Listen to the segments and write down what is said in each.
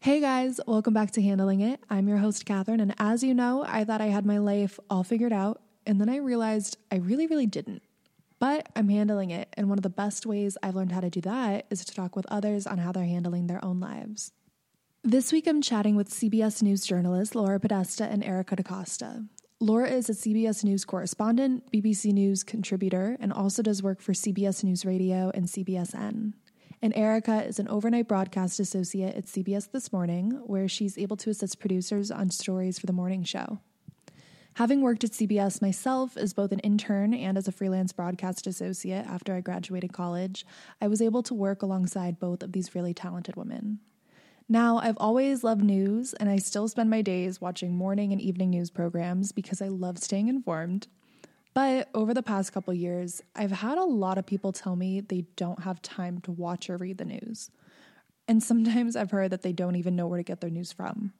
Hey guys, welcome back to Handling It. I'm your host, Catherine, and as you know, I thought I had my life all figured out, and then I realized I really, really didn't. But I'm handling it, and one of the best ways I've learned how to do that is to talk with others on how they're handling their own lives. This week I'm chatting with CBS News journalists Laura Podesta and Erica DaCosta. Laura is a CBS News correspondent, BBC News contributor, and also does work for CBS News Radio and CBSN. And Erica is an overnight broadcast associate at CBS This Morning, where she's able to assist producers on stories for the morning show. Having worked at CBS myself as both an intern and as a freelance broadcast associate after I graduated college, I was able to work alongside both of these really talented women. Now, I've always loved news, and I still spend my days watching morning and evening news programs because I love staying informed. But over the past couple years, I've had a lot of people tell me they don't have time to watch or read the news. And sometimes I've heard that they don't even know where to get their news from.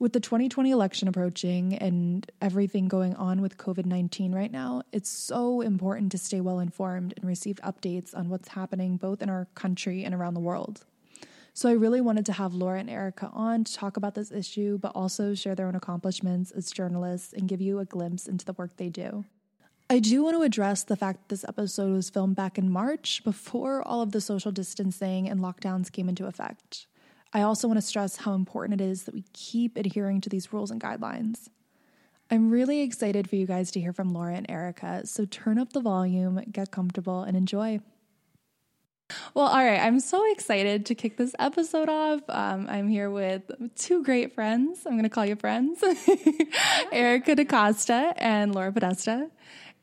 With the 2020 election approaching and everything going on with COVID 19 right now, it's so important to stay well informed and receive updates on what's happening both in our country and around the world. So I really wanted to have Laura and Erica on to talk about this issue, but also share their own accomplishments as journalists and give you a glimpse into the work they do. I do want to address the fact that this episode was filmed back in March before all of the social distancing and lockdowns came into effect. I also want to stress how important it is that we keep adhering to these rules and guidelines. I'm really excited for you guys to hear from Laura and Erica, so turn up the volume, get comfortable, and enjoy. Well, all right. I'm so excited to kick this episode off. Um, I'm here with two great friends. I'm going to call you friends Erica DaCosta and Laura Podesta.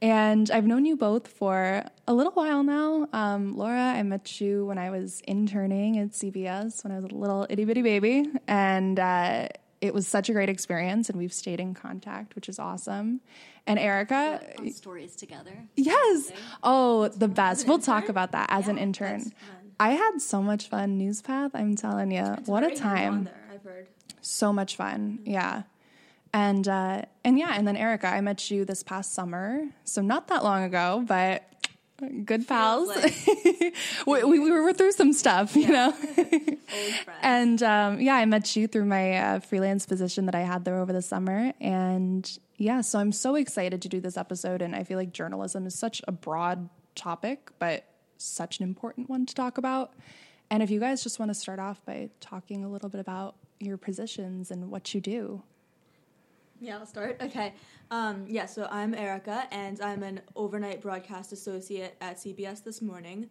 And I've known you both for a little while now. Um, Laura, I met you when I was interning at CBS when I was a little itty bitty baby. And uh, it was such a great experience, and we've stayed in contact, which is awesome. And Erica, stories together. Yes. Oh, the best. We'll talk about that as yeah, an intern. I had so much fun. Newspath, I'm telling you, what a time. I've heard. So much fun. Mm-hmm. Yeah. And uh, and yeah, and then Erica, I met you this past summer, so not that long ago, but good pals. Like we, we, were through some stuff, you know. and um, yeah, I met you through my uh, freelance position that I had there over the summer, and yeah, so I'm so excited to do this episode, and I feel like journalism is such a broad topic, but such an important one to talk about. And if you guys just want to start off by talking a little bit about your positions and what you do. Yeah, I'll start. Okay. Um, yeah, so I'm Erica, and I'm an overnight broadcast associate at CBS this morning.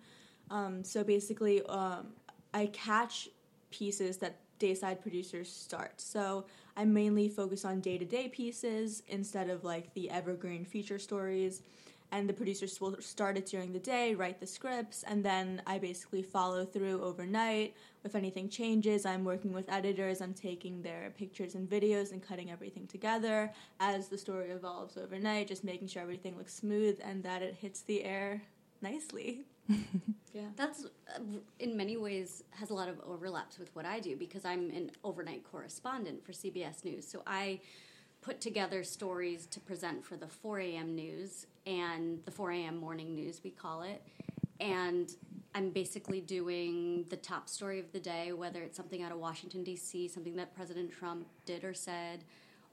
Um, so basically, um, I catch pieces that dayside producers start. So I mainly focus on day to day pieces instead of like the evergreen feature stories and the producers will start it during the day, write the scripts, and then I basically follow through overnight. If anything changes, I'm working with editors, I'm taking their pictures and videos and cutting everything together as the story evolves overnight, just making sure everything looks smooth and that it hits the air nicely. yeah. That's uh, in many ways has a lot of overlaps with what I do because I'm an overnight correspondent for CBS News. So I put together stories to present for the 4 a.m. news and the 4 a.m. morning news, we call it. And I'm basically doing the top story of the day, whether it's something out of Washington, D.C., something that President Trump did or said,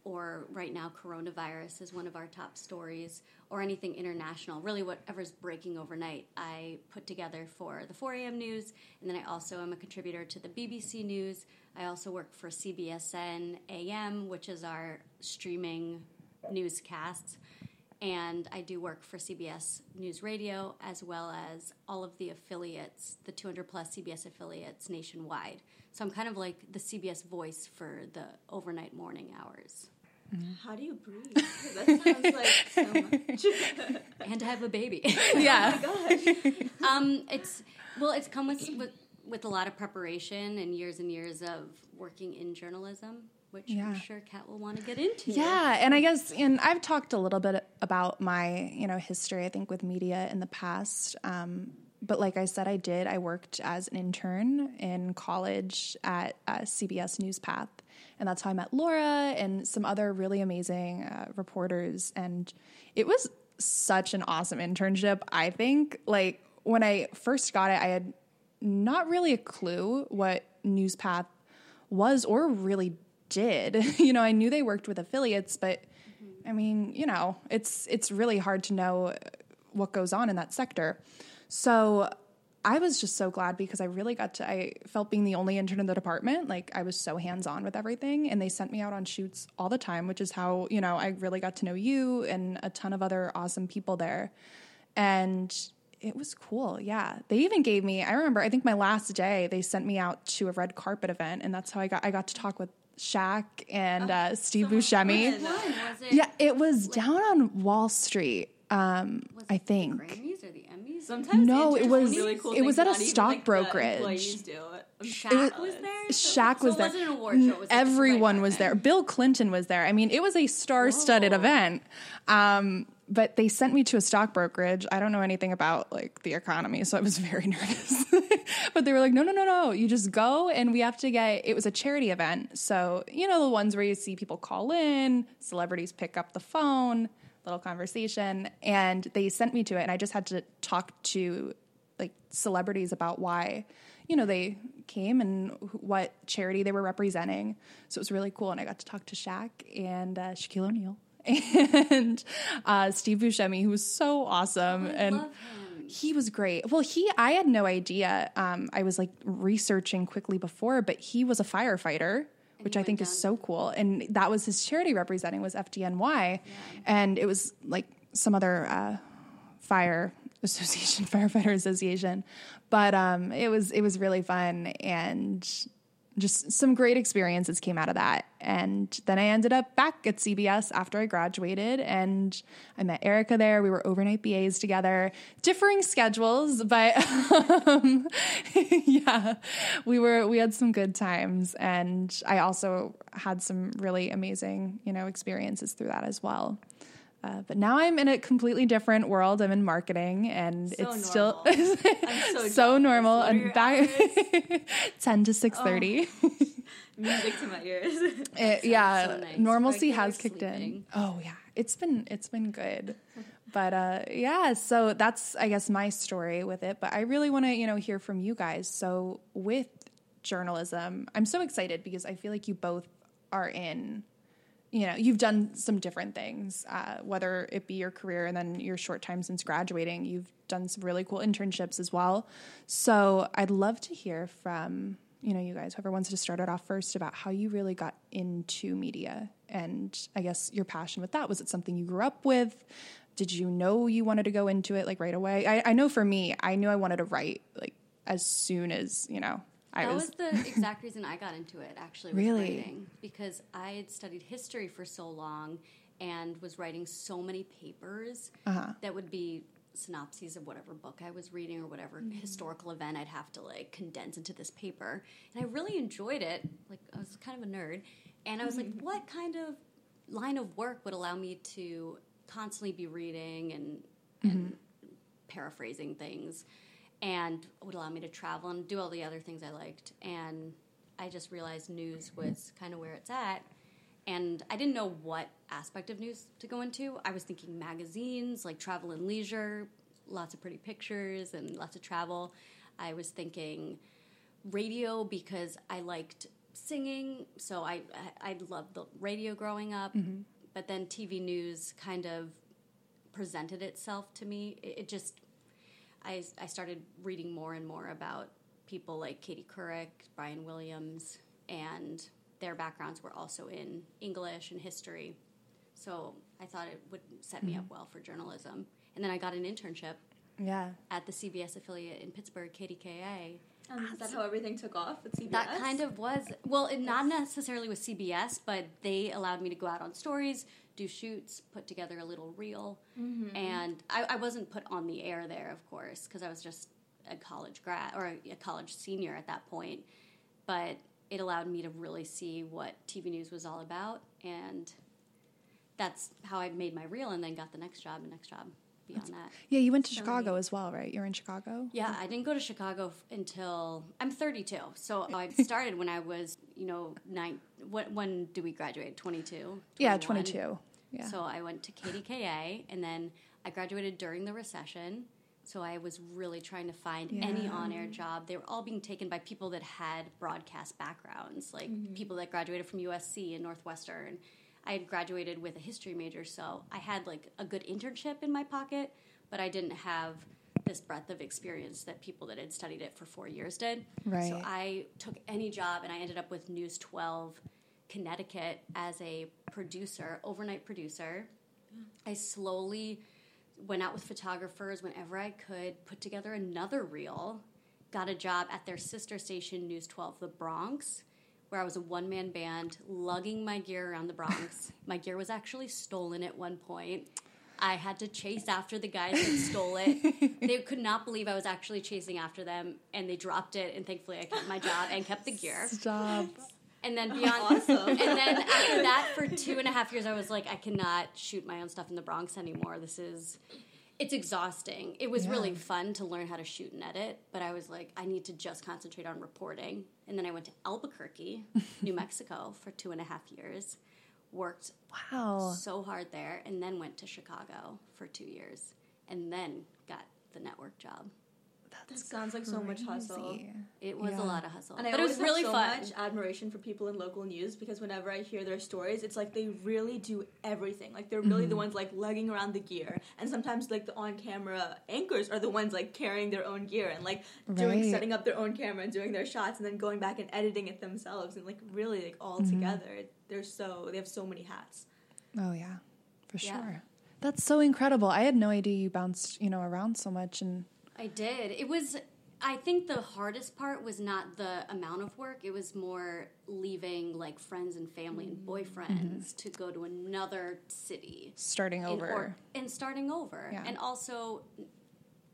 or right now, coronavirus is one of our top stories, or anything international. Really, whatever's breaking overnight, I put together for the 4 a.m. news, and then I also am a contributor to the BBC News. I also work for CBSN AM, which is our streaming newscasts and I do work for CBS News Radio as well as all of the affiliates, the 200 plus CBS affiliates nationwide. So I'm kind of like the CBS voice for the overnight morning hours. Mm-hmm. How do you breathe? That sounds like so much. and to have a baby. yeah. oh my gosh. Um, it's well, it's come with, with with a lot of preparation and years and years of working in journalism which yeah. I'm sure Kat will want to get into. Yeah, and I guess and I've talked a little bit about my you know history I think with media in the past. Um, but like I said, I did. I worked as an intern in college at uh, CBS Newspath, and that's how I met Laura and some other really amazing uh, reporters. And it was such an awesome internship. I think like when I first got it, I had not really a clue what Newspath was or really did. you know, I knew they worked with affiliates, but I mean, you know, it's it's really hard to know what goes on in that sector. So I was just so glad because I really got to, I felt being the only intern in the department, like I was so hands on with everything. And they sent me out on shoots all the time, which is how, you know, I really got to know you and a ton of other awesome people there. And it was cool. Yeah. They even gave me, I remember, I think my last day, they sent me out to a red carpet event. And that's how I got, I got to talk with Shaq and uh, Steve Buscemi. Was it? Yeah, it was down on Wall Street. Um, Was I think. the Grammys or the Emmys. Sometimes No, it was- really cool it was at a that not even, stock like, brokerage. employees do. I'm Shaq was there. Shaq So was it there. wasn't an award show, it was like a Everyone was there. Bill Clinton was there. I mean, it was a star-studded Whoa. event. Um, but they sent me to a stock brokerage. I don't know anything about like the economy, so I was very nervous. but they were like, "No, no, no, no! You just go, and we have to get." It was a charity event, so you know the ones where you see people call in, celebrities pick up the phone, little conversation, and they sent me to it, and I just had to talk to like celebrities about why you know they came and what charity they were representing so it was really cool and i got to talk to Shaq and uh, shaquille o'neal and uh, steve buscemi who was so awesome. I and he was great. Well he i had no idea um, i was like researching quickly before but he was a firefighter which i think went is so cool. And that was his charity representing was fdny and it was like some other uh, fire association firefighter association. But um it was it was really fun. And just some great experiences came out of that. And then i ended up back at cbs after i graduated and i met erica there. We were overnight bas together. Differing schedules but um, yeah we were we had some good times. And i also had some really amazing you know experiences through that as well uh, but now I'm in a completely different world. I'm in marketing, and So it's normal. still so, so normal. And back ten to six thirty. Music to my ears. It- yeah, so nice. normalcy has kicked in. Oh yeah, it's been it's been good. But uh, yeah, so that's I guess my story with it. But I really want to you know hear from you guys. So with journalism, I'm so excited because I feel like you both are in. You know, you've done some different things, uh, whether it be your career and then your short time since graduating. You've done some really cool internships as well. So I'd love to hear from you know you guys, whoever wants to start it off first, about how you really got into media and I guess your passion with that. Was it something you grew up with? Did you know you wanted to go into it like right away? I, I know for me, I knew I wanted to write like as soon as you know I that was. was the exact reason I got into it, actually, Really? writing. Because I had studied history for so long and was writing so many papers Uh-huh. that would be synopses of whatever book I was reading or whatever mm-hmm. historical event I'd have to like condense into this paper. And I really enjoyed it. Like I was kind of a nerd. And I was like, mm-hmm. what kind of line of work would allow me to constantly be reading and, and mm-hmm. paraphrasing things and would allow me to travel and do all the other things I liked. And I just realized news was kind of where it's at. And I didn't know what aspect of news to go into. I was thinking magazines, like travel and leisure, lots of pretty pictures and lots of travel. I was thinking radio because I liked singing, so I I, I loved the radio growing up. Mm-hmm. But then TV news kind of presented itself to me. It, it just I, I started reading more and more about people like Katie Couric, Brian Williams, and their backgrounds were also in English and history. So I thought it would set me up well for journalism. And then I got an internship yeah. at the CBS affiliate in Pittsburgh, KDKA. Um, is that how everything took off at CBS? That kind of was well, it, not necessarily with CBS, but they allowed me to go out on stories, do shoots, put together a little reel, mm-hmm. and I, I wasn't put on the air there, of course, because I was just a college grad or a, a college senior at that point. But it allowed me to really see what TV news was all about, and that's how I made my reel, and then got the next job, and next job beyond that. Yeah, you went to Chicago as well, right? You're in Chicago? Yeah, I didn't go to Chicago f- until I'm 32. So I started when I was, you know, nine. When, when do we graduate? 22. Yeah, 22. Yeah. So I went to KDKA, and then I graduated during the recession. So I was really trying to find any on air job. They were all being taken by people that had broadcast backgrounds, like mm-hmm. people that graduated from USC and Northwestern. I had graduated with a history major, so I had like a good internship in my pocket, but I didn't have this breadth of experience that people that had studied it for four years did. Right. So I took any job and I ended up with News 12 Connecticut as a producer, overnight producer. I slowly went out with photographers whenever I could, put together another reel, got a job at their sister station, News 12 The Bronx, where I was a one man band lugging my gear around the Bronx. my gear was actually stolen at one point. I had to chase after the guys that stole it. They could not believe I was actually chasing after them, and they dropped it. And thankfully, I kept my job and kept the gear. Stop. And then beyond, Awesome. and then after that, for two and a half years, I was like, I cannot shoot my own stuff in the Bronx anymore. This is, it's exhausting. It was really fun to learn how to shoot and edit, but I was like, I need to just concentrate on reporting. And then I went to Albuquerque, New Mexico, for two and a half years. Worked Wow. so hard there, and then went to Chicago for two years, and then got the network job. That sounds like so much hustle. It was Yeah. a lot of hustle, And I but it was really so fun. much admiration for people in local news because whenever I hear their stories, it's like they really do everything. Like they're really the mm-hmm. ones like lugging around the gear, and sometimes like the on-camera anchors are the ones like carrying their own gear and like doing Right. setting up their own camera and doing their shots, and then going back and editing it themselves, and like really like all mm-hmm. together. They're so they have so many hats. Oh yeah, for Yeah. sure. That's so incredible. I had no idea you bounced, you know, around so much and I did. It was. I think the hardest part was not the amount of work. It was more leaving like friends and family and boyfriends to go to another city starting in over. or- and starting over, Yeah. and also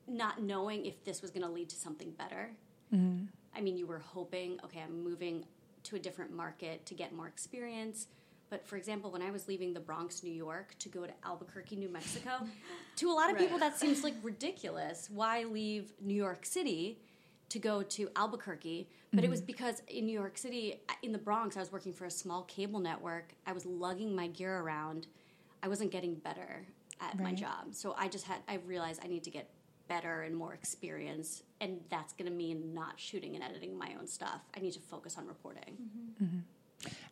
not knowing if this was going to lead to something better. Mm-hmm. I mean, you were hoping, okay, I'm moving to a different market to get more experience. But for example, when I was leaving the Bronx, New York to go to Albuquerque, New Mexico, to a lot of Right. people that seems like ridiculous. Why leave New York City to go to Albuquerque? But it was mm-hmm. because in New York City, in the Bronx, I was working for a small cable network. I was lugging my gear around. I wasn't getting better at my job. So I just had, I realized I need to get better and more experience. And that's going to mean not shooting and editing my own stuff. I need to focus on reporting. Mm-hmm. Mm-hmm.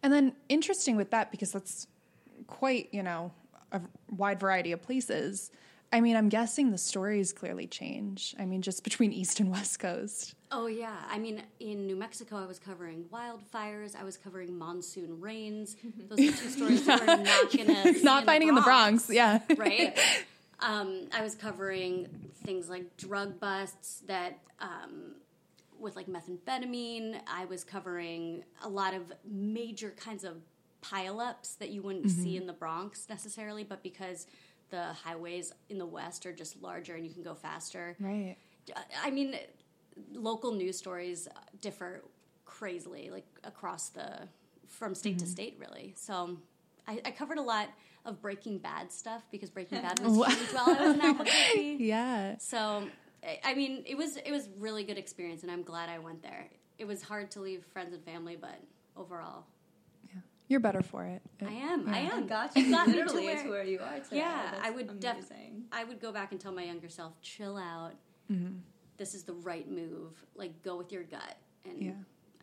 And then interesting with that because that's quite, you know, a wide variety of places. I mean, I'm guessing the stories clearly change. I mean, just between East and West Coast. Oh yeah, I mean, in New Mexico, I was covering wildfires. I was covering monsoon rains. Those are two stories that we're not gonna Not finding in the Bronx, yeah. right? Um, I was covering things like drug busts that um, with like methamphetamine. I was covering a lot of major kinds of pileups that you wouldn't mm-hmm. see in the Bronx necessarily, but because the highways in the West are just larger and you can go faster. Right. I mean, local news stories differ crazily, like across the from state to mm-hmm. state, really. So I, I covered a lot of Breaking Bad stuff because Breaking Bad was huge while I was in Albuquerque. Yeah. So I- I mean, it was it was really good experience, and I'm glad I went there. It was hard to leave friends and family, but overall, yeah, You're better for it. I am. I I am. got It you got me to literally where- to where you are today. Yeah, That's I would definitely. I would go back and tell my younger self, chill out. Mm-hmm. This is the right move. Like, go with your gut. And Yeah.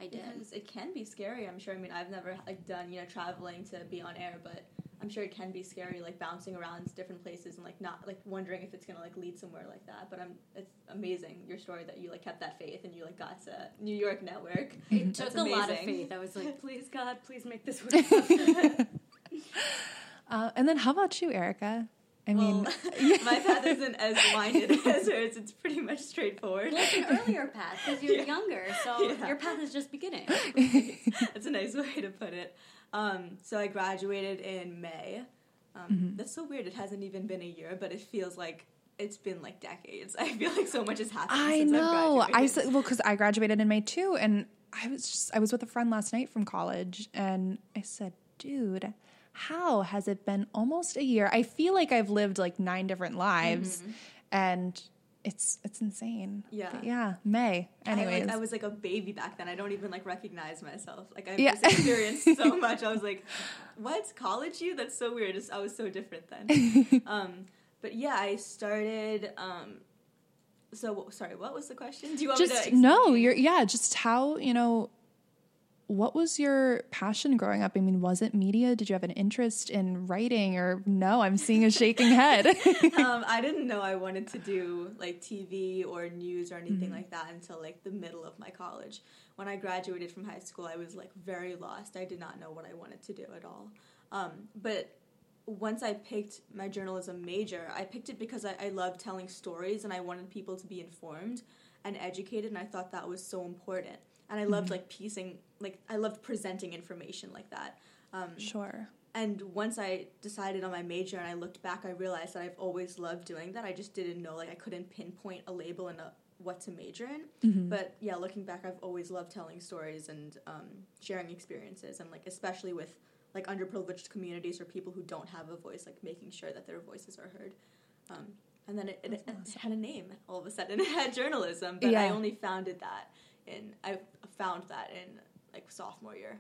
I did. Because it can be scary. I'm sure. I mean, I've never like done you know traveling to be on air, but I'm sure it can be scary, like bouncing around different places and like not like wondering if it's gonna like lead somewhere like that. But I'm it's amazing your story that you like kept that faith and you like got to New York Network. It That's took a lot of faith. I was like, please, God, please make this work. Uh, and then how about you, Erica? I mean, Well, my path isn't as winded as hers. It's pretty much straightforward. well, it's an earlier path because you're Yeah. younger, so Yeah. your path is just beginning. That's a nice way to put it. Um, so I graduated in May. Um, Mm-hmm. That's so weird. It hasn't even been a year, but it feels like it's been like decades. I feel like so much has happened. I know. I said well because I graduated in May too, and I was just I was with a friend last night from college, and I said, "Dude, how has it been almost a year? I feel like I've lived like nine different lives, and it's it's insane." Yeah. But yeah. May. I, Anyways, like, I was like a baby back then. I don't even like recognize myself. Like I've Yeah. just experienced so much. I was like, "What college? You? That's so weird." Just, I was so different then. um, but yeah, I started. Um, so sorry, what was the question? Do you want me just to no you're yeah just how you know what was your passion growing up i mean was it media did you have an interest in writing or no i'm seeing a shaking head um, I didn't know I wanted to do like TV or news or anything Mm-hmm. like that until like the middle of my college. When I graduated from high school, I was like very lost. I did not know what I wanted to do at all. Um, but once I picked my journalism major, I picked it because I, I loved telling stories and I wanted people to be informed and educated, and I thought that was so important. And I loved Mm-hmm. like piecing, like I loved presenting information like that. Um, sure and once I decided on my major and I looked back, I realized that I've always loved doing that. I just didn't know, like, I couldn't pinpoint a label and a, what to major in. Mm-hmm. But yeah, looking back, I've always loved telling stories and um, sharing experiences, and like especially with like underprivileged communities or people who don't have a voice, like making sure that their voices are heard. Um, and then it, it, it had a name all of a sudden. It had journalism, but I only founded that in I found that in like sophomore year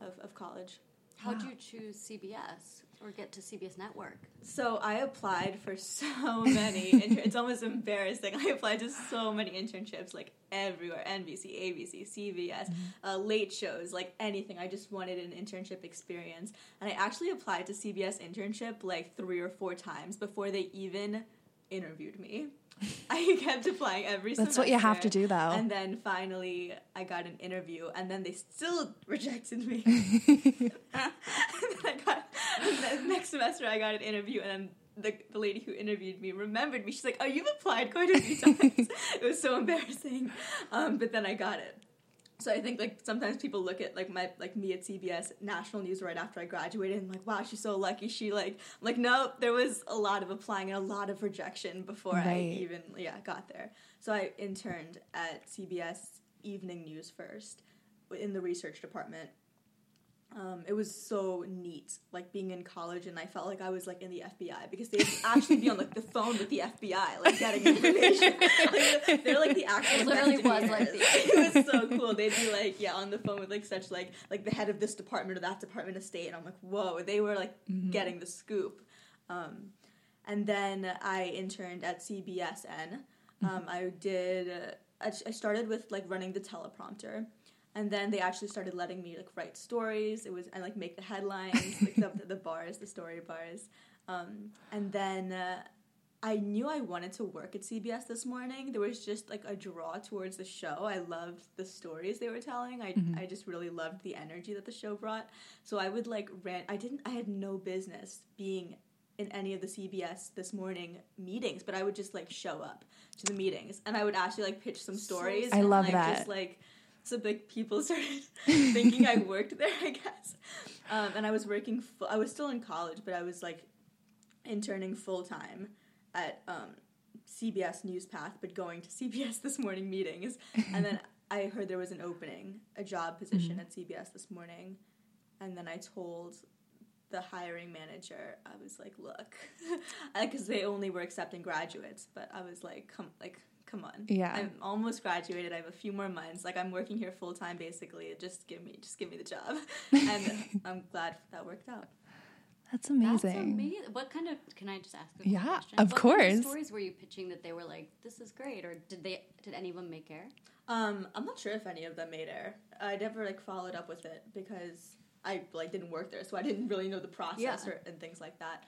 of, of college. How'd you choose CBS or get to CBS Network? So I applied for so many. inter- it's almost embarrassing. I applied to so many internships, like everywhere: NBC, ABC, CBS, uh, late shows, like anything. I just wanted an internship experience, and I actually applied to CBS internship like three or four times before they even interviewed me. I kept applying every. Time. That's what you have to do, though. And then finally, I got an interview, and then they still rejected me. and then I got then next semester I got an interview and then the, the lady who interviewed me remembered me. She's like, "Oh, you've applied quite a few times." it was so embarrassing, um, but then I got it. So I think like sometimes people look at like my like me at CBS national news right after I graduated and like, wow, she's so lucky. She like I'm like no, there was a lot of applying and a lot of rejection before I even yeah got there. So I interned at CBS Evening News first in the research department. Um, it was so neat, like being in college, and I felt like I was like in the FBI because they'd actually be on like the phone with the FBI, like getting information. like, they're like the actual. It literally was like the- it was so cool. They'd be like, yeah, on the phone with like such like like the head of this department or that department of state, and I'm like, whoa, they were like getting the scoop. Um, and then I interned at CBSN. Um, I did. Uh, I I started with like running the teleprompter, and then they actually started letting me like write stories. It was and like make the headlines, like the, the bars, the story bars. Um, and then uh, I knew I wanted to work at CBS this morning. There was just like a draw towards the show. I loved the stories they were telling. I I just really loved the energy that the show brought. So I would like rant. I didn't. I had no business being in any of the CBS this morning meetings, but I would just like show up to the meetings and I would actually like pitch some stories. I and, love like, that. Just like so like people started thinking I worked there, I guess. Um, and I was working. Fu- I was still in college, but I was like interning full time at um, CBS Newspath, but going to CBS This Morning meetings. And then I heard there was an opening, a job position at CBS This Morning, and then I told the hiring manager, I was like, "Look," because they only were accepting graduates, but I was like, "Come, like." Come on. Yeah. I'm almost graduated. I have a few more months. Like I'm working here full time basically. Just give me just give me the job. and I'm glad that worked out. That's amazing. That's amazing. What kind of? Can I just ask a Yeah, question? of what Kind course. of stories were you pitching that they were like, "This is great," or did they? Did any of them make air? Um, I'm not sure if any of them made air. I never like followed up with it because I like didn't work there, so I didn't really know the process Yeah. or, and things like that.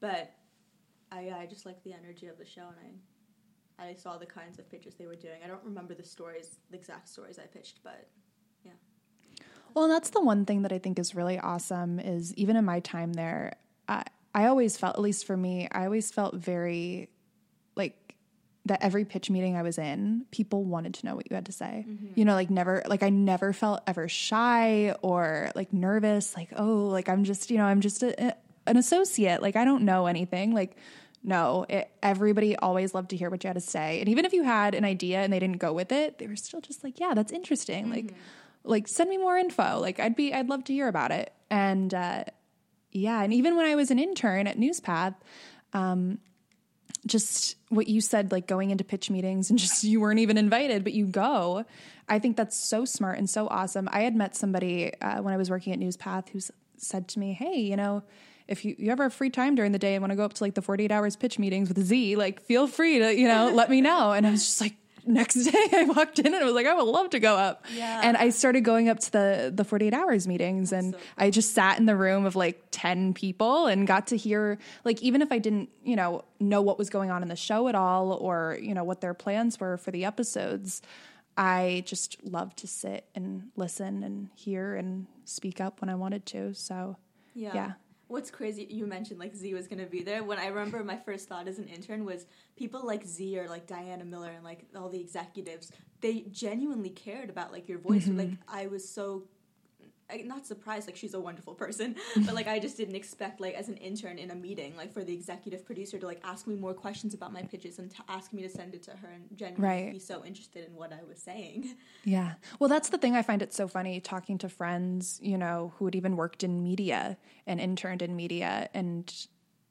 But I I just like the energy of the show, and I I saw the kinds of pitches they were doing. I don't remember the stories, the exact stories I pitched, but yeah. Well, and that's the one thing that I think is really awesome is even in my time there, I, I always felt, at least for me, I always felt very like that every pitch meeting I was in, people wanted to know what you had to say. Mm-hmm. You know, like never, like I never felt ever shy or like nervous, like, oh, like I'm just, you know, I'm just a, a- an associate. Like I don't know anything. Like, no, it, everybody always loved to hear what you had to say. And even if you had an idea and they didn't go with it, they were still just like, yeah, that's interesting. Like, like send me more info. Like I'd be, I'd love to hear about it. And, uh, yeah. And even when I was an intern at Newspath, um, just what you said, like going into pitch meetings and just you weren't even invited, but you go. I think that's so smart and so awesome. I had met somebody uh, when I was working at Newspath who said to me, "Hey, you know, if you, you ever have free time during the day and want to go up to like the 48 hours pitch meetings with Z, like feel free to, you know, let me know. And I was just like, next day I walked in and I was like, I would love to go up. Yeah. And I started going up to the the 48 hours meetings and so cool. I just sat in the room of like 10 people and got to hear like even if I didn't, you know, know what was going on in the show at all or, you know, what their plans were for the episodes, I just loved to sit and listen and hear and speak up when I wanted to. So, Yeah. Yeah. What's crazy, you mentioned like Z was gonna be there. When I remember my first thought as an intern was people like Z or like Diana Miller and like all the executives, they genuinely cared about like your voice. Mm-hmm. Like I was so I- not surprised like she's a wonderful person but like i just didn't expect like as an intern in a meeting like for the executive producer to like ask me more questions about my pitches and to ask me to send it to her and genuinely Right. be so interested in what i was saying Yeah. Well, that's the thing I find it so funny talking to friends, you know, who had even worked in media and interned in media and,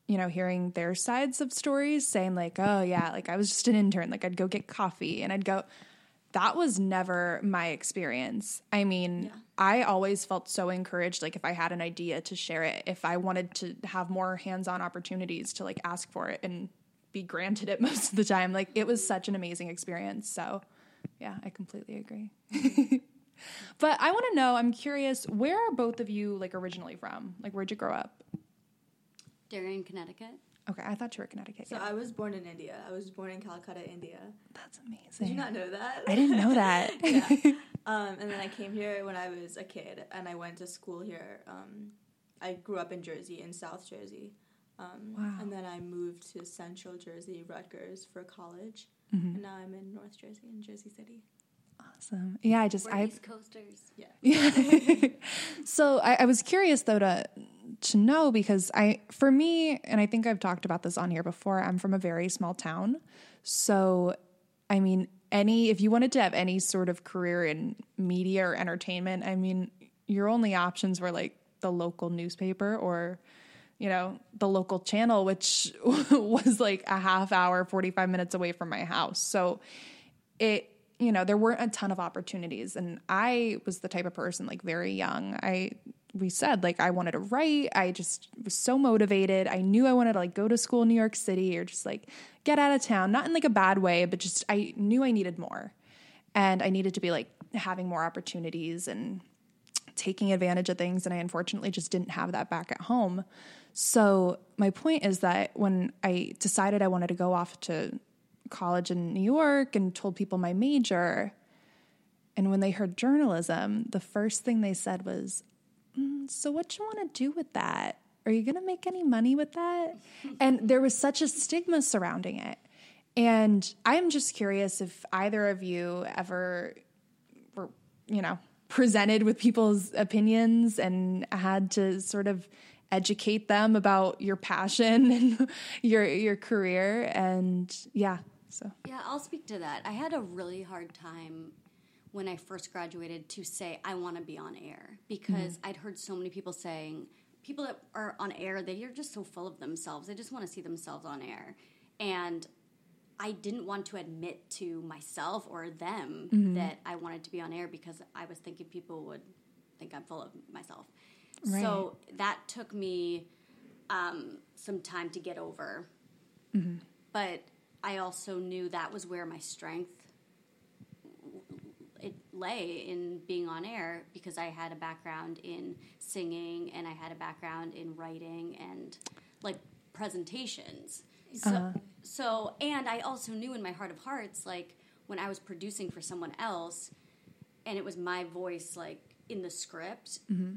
you know, hearing their sides of stories saying, like, oh, yeah, like I was just an intern. Like I'd go get coffee and I'd go, that was never my experience. I mean, Yeah. I always felt so encouraged. Like if I had an idea to share it, if I wanted to have more hands on opportunities to like ask for it and be granted it most of the time, like it was such an amazing experience. So, yeah, I completely agree. but I want to know, I'm curious, where are both of you like originally from? Like where'd you grow up? Darien, Connecticut. Okay, I thought you were Connecticut. so yeah. i was born in india i was born in calcutta india That's amazing. did you not know that I didn't know that. Yeah. Um, and then I came here when I was a kid, and I went to school here. Um, I grew up in Jersey, in South Jersey. Um, Wow. And then I moved to Central Jersey, Rutgers, for college. Mm-hmm. And now I'm in North Jersey, in Jersey City. awesome. Yeah, I just We're I East Coasters. Yeah. Yeah. so I, I was curious though to to know because I for me, and I think I've talked about this on here before, I'm from a very small town. So I mean, any if you wanted to have any sort of career in media or entertainment, I mean, your only options were like the local newspaper or you know, the local channel, which was like a half hour, 45 minutes away from my house. So it you know there weren't a ton of opportunities. And i was the type of person like very young. I we said like i wanted to write. I just was so motivated. I knew i wanted to like go to school in new york city or just like get out of town not in like a bad way but just i knew i needed more. And i needed to be like having more opportunities and taking advantage of things. And I unfortunately just didn't have that back at home. So my point is that when I decided I wanted to go off to college in New York and told people my major and when they heard journalism, the first thing they said was, "Mm, "So what you want to do with that? Are you going to make any money with that?" and there was such a stigma surrounding it. And I'm just curious if either of you ever were, you know, presented with people's opinions and had to sort of educate them about your passion and your your career and yeah so Yeah, I'll speak to that. I had a really hard time when I first graduated to say I want to be on air because mm-hmm. I'd heard so many people saying people that are on air they are just so full of themselves. They just want to see themselves on air. And I didn't want to admit to myself or them mm-hmm. that I wanted to be on air because I was thinking people would think I'm full of myself. So that took me um, some time to get over. Mm-hmm. But I also knew that was where my strength it lay in being on air because I had a background in singing and I had a background in writing and like presentations. So, uh-huh. so and I also knew in my heart of hearts, like when I was producing for someone else, and it was my voice like in the script. Mm-hmm.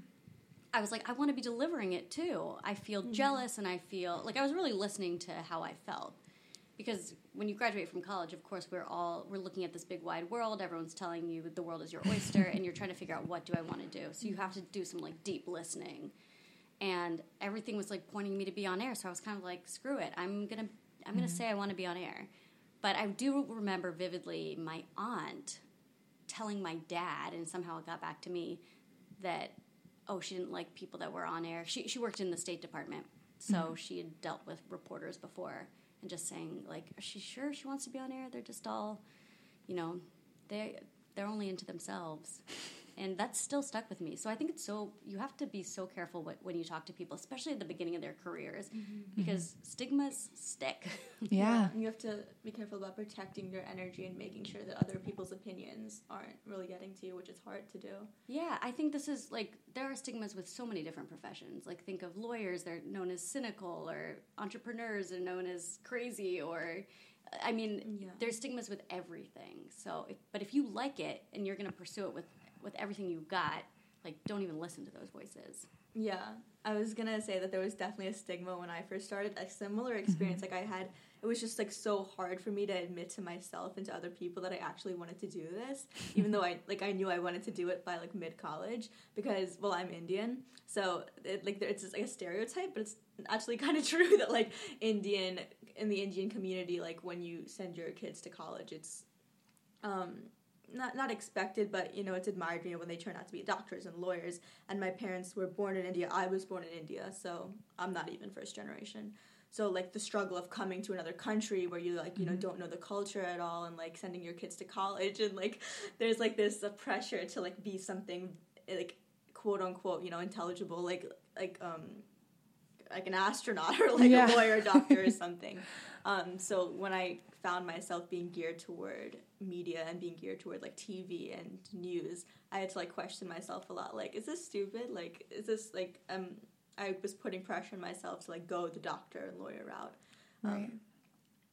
I was like, I want to be delivering it too. I feel mm-hmm. jealous and I feel like I was really listening to how I felt. Because when you graduate from college, of course, we're all we're looking at this big wide world. Everyone's telling you the world is your oyster, and you're trying to figure out what do I want to do. So you have to do some like deep listening, and everything was like pointing me to be on air. So I was kind of like, screw it, I'm gonna I'm gonna mm-hmm. say I want to be on air. But I do remember vividly my aunt telling my dad, and somehow it got back to me that oh she didn't like people that were on air. She she worked in the State Department, so mm-hmm. she had dealt with reporters before, and just saying like, is she sure she wants to be on air? They're just all, you know, they they're only into themselves. And that's still stuck with me. So I think it's so you have to be so careful what, when you talk to people, especially at the beginning of their careers, mm-hmm. because stigmas stick. Yeah. And you have to be careful about protecting your energy and making sure that other people's opinions aren't really getting to you, which is hard to do. Yeah, I think this is like there are stigmas with so many different professions. Like think of lawyers, they're known as cynical, or entrepreneurs are known as crazy, or I mean, Yeah. there's stigmas with everything. So, if, but if you like it and you're going to pursue it with with everything you've got, like don't even listen to those voices. Yeah, I was gonna say that there was definitely a stigma when I first started. A similar experience, like I had, it was just like so hard for me to admit to myself and to other people that I actually wanted to do this, even though I like I knew I wanted to do it by like mid college because well I'm Indian, so it, like there- it's just like a stereotype, but it's actually kind of true that like Indian in the Indian community, like when you send your kids to college, it's um, not not expected, but you know it's admired. You know when they turn out to be doctors and lawyers. And my parents were born in India. I was born in India, so I'm not even first generation. So like the struggle of coming to another country where you like you know don't know the culture at all, and like sending your kids to college, and like there's like this pressure to like be something like quote unquote you know intelligible like like um like an astronaut or like Yeah. a lawyer, doctor, or something. Um, so when I found myself being geared toward media and being geared toward like TV and news, I had to like question myself a lot. Like, is this stupid? Like, is this like um? I was putting pressure on myself to like go the doctor and lawyer route. Um, Right.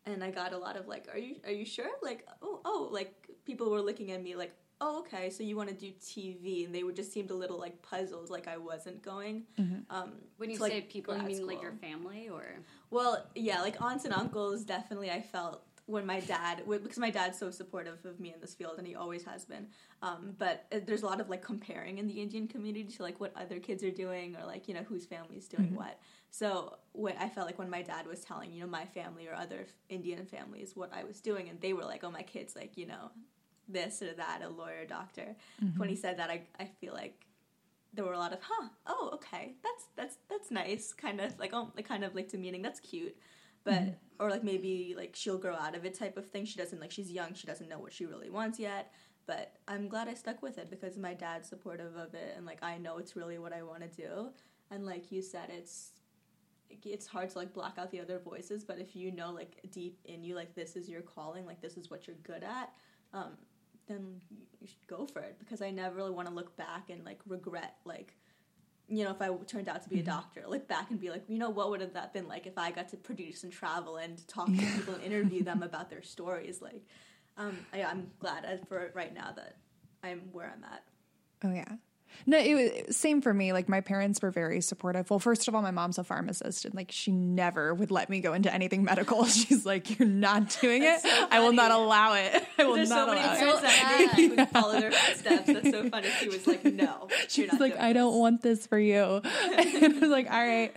and I got a lot of like, are you are you sure? Like, oh oh, like people were looking at me like, oh okay, so you want to do TV, and they would just seemed a little like puzzled, like I wasn't going. Um, When you to, like, say people, you grad mean like your family or Well, yeah, like aunts and uncles, definitely. I felt when my dad, because my dad's so supportive of me in this field, and he always has been. Um, but uh, there's a lot of like comparing in the Indian community to like what other kids are doing, or like you know whose family is doing what. So what I felt like when my dad was telling you know my family or other Indian families what I was doing, and they were like, "Oh, my kid's like you know this or that, a lawyer, doctor." When he said that, I I feel like there were a lot of huh oh okay that's that's that's nice kind of like oh like kind of like demeaning that's cute but or like maybe like she'll grow out of it type of thing. She doesn't like she's young. She doesn't know what she really wants yet. But i'm glad i stuck with it because my dad's supportive of it and like i know it's really what i want to do. And like you said it's it's hard to like block out the other voices. But if you know like deep in you like this is your calling like this is what you're good at um, then you should go for it. Because I never really want to look back and like regret like you know if I turned out to be a doctor look back and be like you know what would have that been like if I got to produce and travel and talk to people and interview them about their stories? Like um, I, I'm glad for right now that I'm where I'm at. Oh yeah. No, it was same for me. Like my parents were very supportive. Well, first of all, my mom's a pharmacist and like she never would let me go into anything medical. She's like, You're not doing it. So I will not allow it. I will there's not so many allow it. parents that Yeah. Would follow their footsteps that's so funny she was like no She's not like, I don't this." want this for you. and I was like, all right.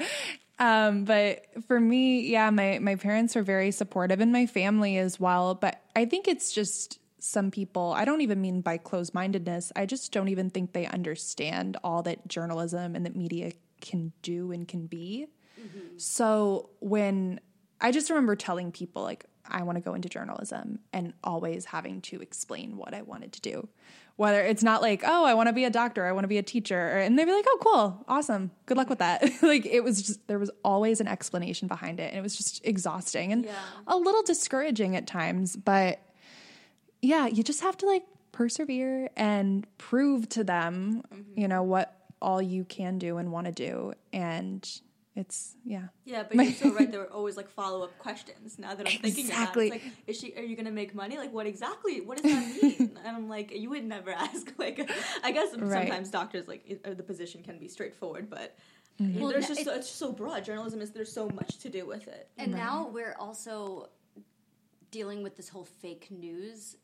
Um, but for me, yeah, my, my parents were very supportive and my family as well. But I think it's just some people, I don't even mean by closed mindedness. I just don't even think they understand all that journalism and that media can do and can be. Mm-hmm. So when I just remember telling people like I want to go into journalism and always having to explain what I wanted to do. Whether it's not like, oh, I want to be a doctor, I want to be a teacher, and they'd be like, oh, cool, awesome, good luck with that. like it was just there was always an explanation behind it, and it was just exhausting and Yeah. a little discouraging at times. But yeah, you just have to like persevere and prove to them, mm-hmm. you know, what all you can do and want to do, and it's yeah. Yeah, but you're so right. There were always like follow up questions. Now that I'm thinking Exactly. about it, like, is she? Are you gonna make money? Like, what exactly? What does that mean? and I'm like, you would never ask. Like, I guess Right. sometimes doctors like the position can be straightforward, but mm-hmm. Well, there's just it- so, it's so broad. Journalism is there's so much to do with it. And now we're also dealing with this whole fake news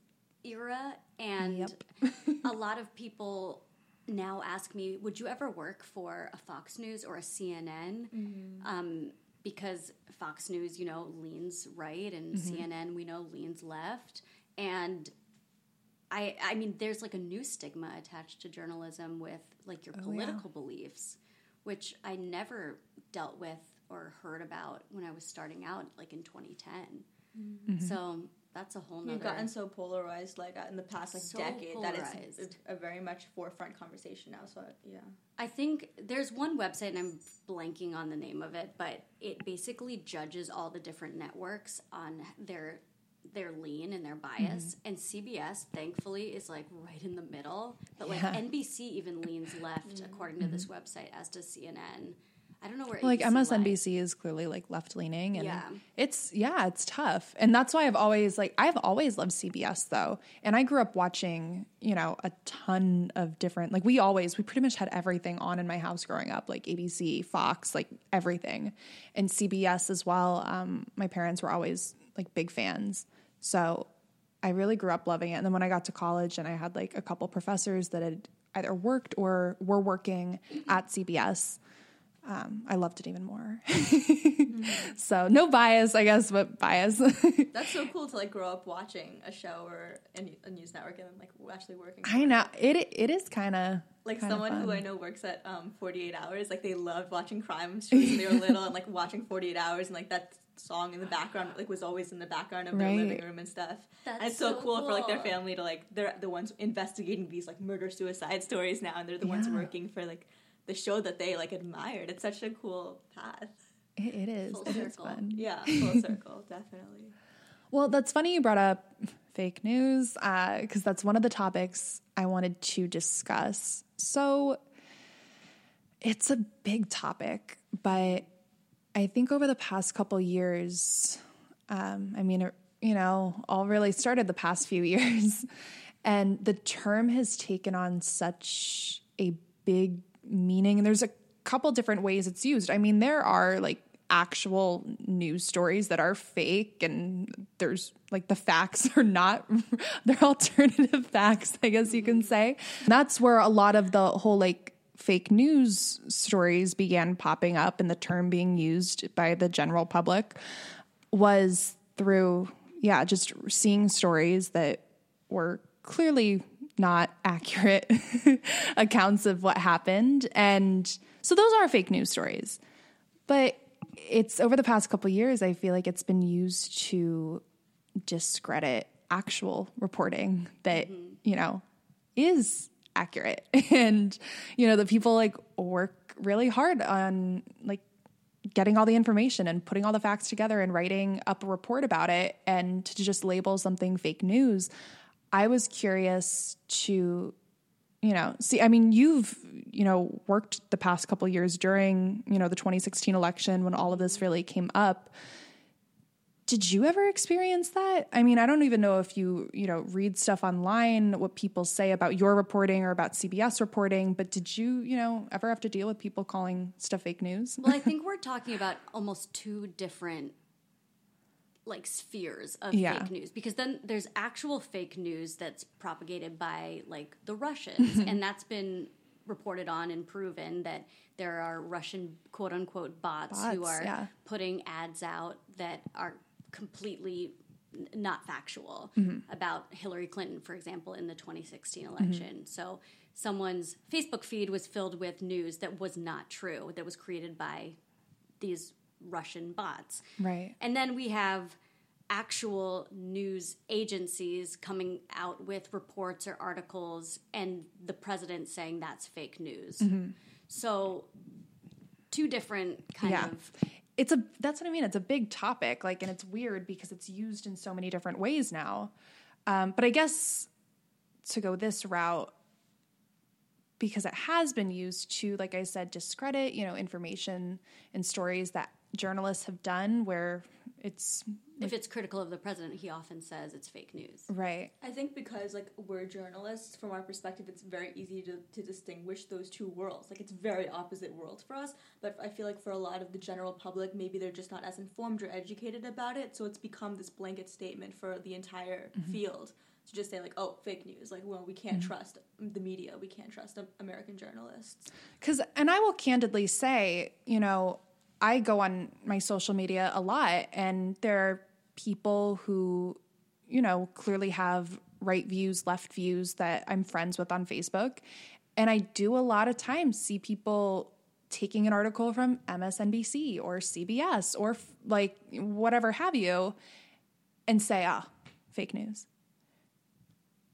era, and a lot of people now ask me, "Would you ever work for a Fox News or a CNN?" Mm-hmm. Um, because Fox News, you know, leans right, and mm-hmm. CNN, we know, leans left, and I, I mean, there's like a new stigma attached to journalism with like your oh, yeah. political beliefs, which I never dealt with or heard about when I was starting out, like in 2010. Mm-hmm. So that's a whole nother. We've gotten so polarized, like uh, in the past like So decade, that it's a, very much forefront conversation now. So yeah, I think there's one website, and I'm blanking on the name of it, but it basically judges all the different networks on their their lean and their bias. Mm-hmm. And CBS, thankfully, is like right in the middle. But like Yeah. NBC even leans left, mm-hmm. according to this mm-hmm. website, as does CNN. I don't know where like. MSNBC is clearly like left leaning and Yeah. it's yeah, it's tough. And that's why I've always like I've always loved CBS though. And I grew up watching, you know, a ton of different like we always we pretty much had everything on in my house growing up, like ABC, Fox, like everything. And CBS as well. Um my parents were always like big fans. So I really grew up loving it. And then when I got to college and I had like a couple professors that had either worked or were working at CBS, um, I loved it even more. so no bias, I guess, but bias. that's so cool to like grow up watching a show or a, news network and then like actually working. I know it. It is kind of like someone who I know works at um, 48 Hours, like they loved watching crime shows when they were little and like watching 48 Hours and like that song in the background like was always in the background of their Right. living room and stuff. That's and it's so, so cool, for like their family to like they're the ones investigating these like murder suicide stories now and they're the ones working for like the show that they like admired. It's such a cool path. It, it is. Full It is circle. fun. Yeah, full circle, definitely. Well, that's funny you brought up fake news because that's one of the topics I wanted to discuss. So it's a big topic, but I think over the past couple years, um, I mean, it, you know, all really started the past few years, and the term has taken on such a big meaning. And there's a couple different ways it's used. I mean, there are like actual news stories that are fake and there's like the facts are not they're alternative facts i guess you can mm-hmm. say that's where a lot of the whole like fake news stories began popping up and the term being used by the general public was through yeah just seeing stories that were clearly not accurate accounts of what happened. And so those are fake news stories. But it's over the past couple years i feel like it's been used to discredit actual reporting that mm-hmm. you know is accurate. And you know the people like work really hard on like getting all the information and putting all the facts together and writing up a report about it and to just label something fake news i was curious to you know see i mean you've you know worked the past couple years during you know the 2016 election when all of this really came up. Did you ever experience that? I mean i don't even know if you you know read stuff online what people say about your reporting or about cbs reporting but did you you know ever have to deal with people calling stuff fake news? Well, I think we're talking about almost two different like spheres of Yeah. fake news because then there's actual fake news that's propagated by like the Russians and that's been reported on and proven that there are Russian quote unquote bots, who are yeah. putting ads out that are completely n- not factual Mm-hmm. about Hillary Clinton, for example, in the 2016 election. So someone's Facebook feed was filled with news that was not true, that was created by these Russian bots. right And then we have actual news agencies coming out with reports or articles and the president saying that's fake news. Mm-hmm. So two different kind yeah of it's a that's what i mean it's a big topic like and it's weird because it's used in so many different ways now um, but i guess to go this route because it has been used to like i said discredit you know information and stories that journalists have done where it's if it's critical of the president, he often says it's fake news. right I think because like we're journalists, from our perspective, it's very easy to, to distinguish those two worlds. Like it's very opposite worlds for us. But I feel like for a lot of the general public, maybe they're just not as informed or educated about it. So it's become this blanket statement for the entire field to just say like, oh, fake news. Like, well, we can't trust the media. We can't trust um, American journalists. Because, and I will candidly say, you know, I go on my social media a lot, and there are people who, you know, clearly have right views, left views that I'm friends with on Facebook. And I do a lot of times see people taking an article from MSNBC or CBS or f- like whatever have you and say, ah, fake news.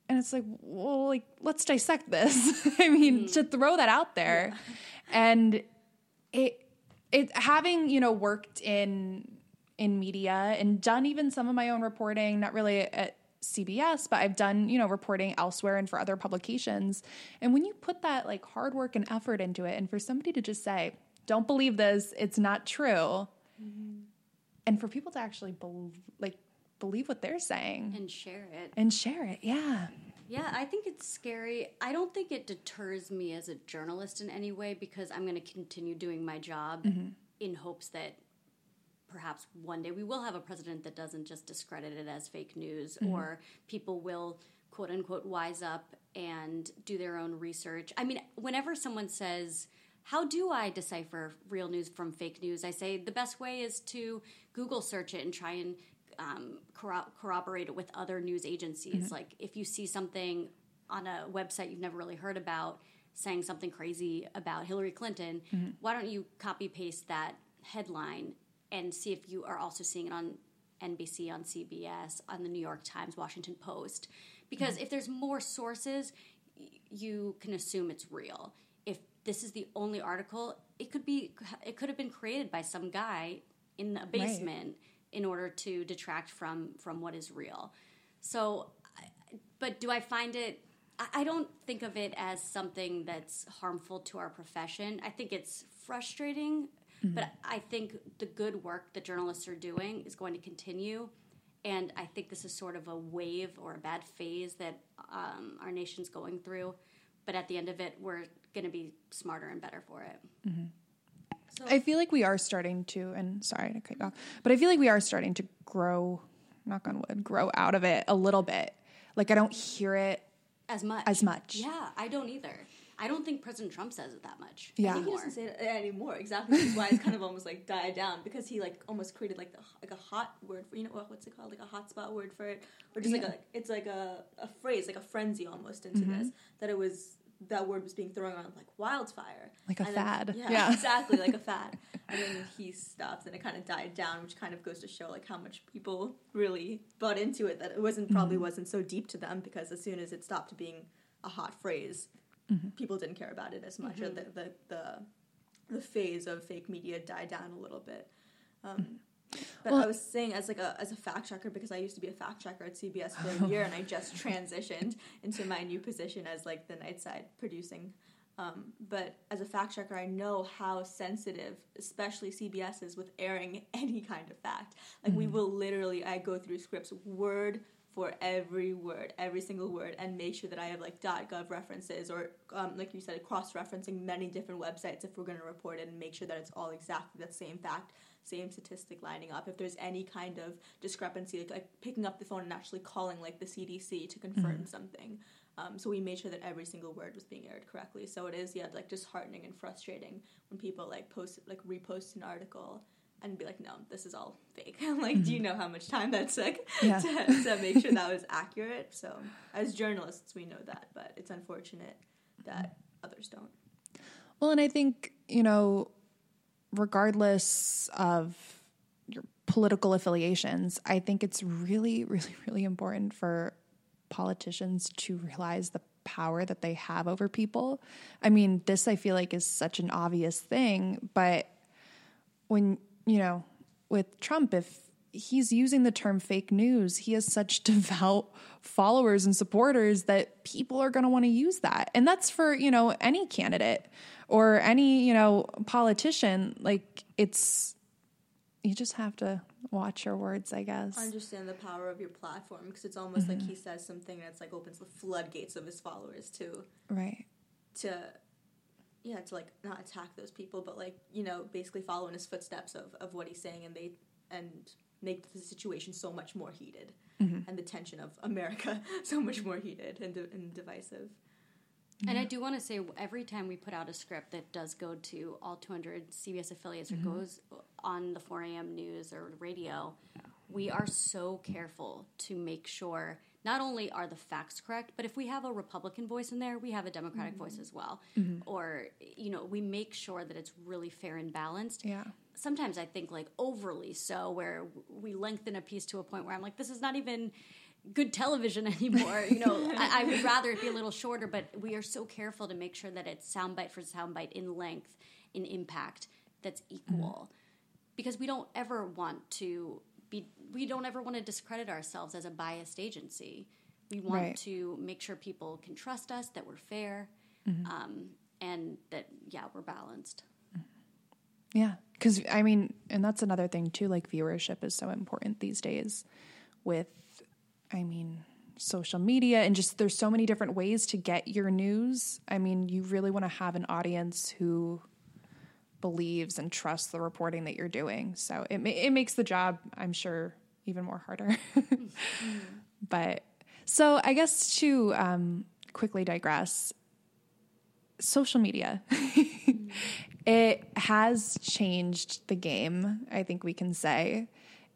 And it's like, well, like, let's dissect this. I mean, to throw that out there. And it, it, having, you know, worked in, in media and done even some of my own reporting, not really at CBS, but I've done, you know, reporting elsewhere and for other publications. And when you put that like hard work and effort into it, and for somebody to just say, don't believe this, it's not true. Mm-hmm. And for people to actually believe, like, believe what they're saying and share it. and share it. Yeah. Yeah, I think it's scary. I don't think it deters me as a journalist in any way because I'm going to continue doing my job mm-hmm. in hopes that perhaps one day we will have a president that doesn't just discredit it as fake news mm-hmm. or people will quote unquote wise up and do their own research. I mean, whenever someone says, how do I decipher real news from fake news? I say the best way is to Google search it and try and um, corro- corroborate it with other news agencies. Mm-hmm. Like if you see something on a website you've never really heard about saying something crazy about Hillary Clinton, mm-hmm. why don't you copy paste that headline and see if you are also seeing it on NBC, on CBS, on the New York Times, Washington Post? Because mm-hmm. if there's more sources, y- you can assume it's real. If this is the only article, it could be it could have been created by some guy in a basement in order to detract from from what is real. So, but do I find it? I- don't think of it as something that's harmful to our profession. I think it's frustrating, but I think the good work that journalists are doing is going to continue. And I think this is sort of a wave or a bad phase that um, our nation's going through. But at the end of it, we're going to be smarter and better for it. I feel like we are starting to, and sorry to cut you off, but I feel like we are starting to grow, knock on wood, grow out of it a little bit. Like I don't hear it As much. as much. Yeah, I don't either. I don't think President Trump says it that much Yeah. He anymore. doesn't say it anymore. Exactly. Which is why it's kind of almost like died down because he like almost created like the, like a hot word for you know what's it called like a hotspot word for it or just like Yeah. a it's like a, a phrase like a frenzy almost into Mm-hmm. this that it was that word was being thrown around like wildfire Like a And then- fad. yeah, Yeah. exactly like a fad and then he stops and it kind of died down which kind of goes to show like how much people really bought into it that it wasn't probably Mm-hmm. wasn't so deep to them because as soon as it stopped being a hot phrase Mm-hmm. people didn't care about it as much or the, the, the, the phase of fake media died down a little bit um, but Well- I was saying as like a as a fact checker because I used to be a fact checker at CBS for a year and I just transitioned into my new position as like the night side producing. Um, but as a fact checker, I know how sensitive, especially CBS is with airing any kind of fact. Like we will literally, I go through scripts word for every word, every single word, and make sure that I have like .gov references or, um, like you said, cross-referencing many different websites if we're going to report it, and make sure that it's all exactly the same fact, same statistic lining up. If there's any kind of discrepancy, like, like picking up the phone and actually calling like the CDC to confirm something. Um, so we made sure that every single word was being aired correctly. So it is, yeah, like disheartening and frustrating when people like post, like repost an article and be like, no, this is all fake. I'm like, do you know how much time that took Yeah. to, to make sure that was accurate? So as journalists, we know that, but it's unfortunate that others don't. Well, and I think, you know, regardless of your political affiliations, I think it's really, really, really important for politicians to realize the power that they have over people. I mean, this I feel like is such an obvious thing, but when, you know, with Trump, if he's using the term fake news, he has such devout followers and supporters that people are going to want to use that. And that's for, you know, any candidate or any, you know, politician. Like it's, you just have to watch your words, I guess. Understand the power of your platform because it's almost like mm-hmm. he says something that's like opens the floodgates of his followers to Right. to yeah to like not attack those people but like you know basically follow in his footsteps of, of what he's saying and they and make the situation so much more heated mm-hmm. and the tension of america so much more heated and, di- and divisive. And I mm-hmm. do want to say, every time we put out a script that does go to all 200 CBS affiliates or mm-hmm. goes on the 4 a.m. news or radio, we are so careful to make sure not only are the facts correct, but if we have a Republican voice in there, we have a Democratic voice as well. Or, you know, we make sure that it's really fair and balanced Yeah. sometimes I think like overly so, where we lengthen a piece to a point where I'm like, this is not even good television anymore. You know, I, I, would rather it be a little shorter, but we are so careful to make sure that it's soundbite for soundbite in length, in impact that's equal, mm-hmm. because we don't ever want to be. We don't ever want to discredit ourselves as a biased agency. We want right. to make sure people can trust us, that we're fair, mm-hmm. um, and that yeah, we're balanced. Yeah, because I mean, and that's another thing too. Like viewership is so important these days. With, I mean, social media and just there's so many different ways to get your news. I mean, you really want to have an audience who believes and trusts the reporting that you're doing. So it it makes the job, I'm sure, even more harder. mm-hmm. But so I guess to um, quickly digress, social media. it has changed the game, I think we can say.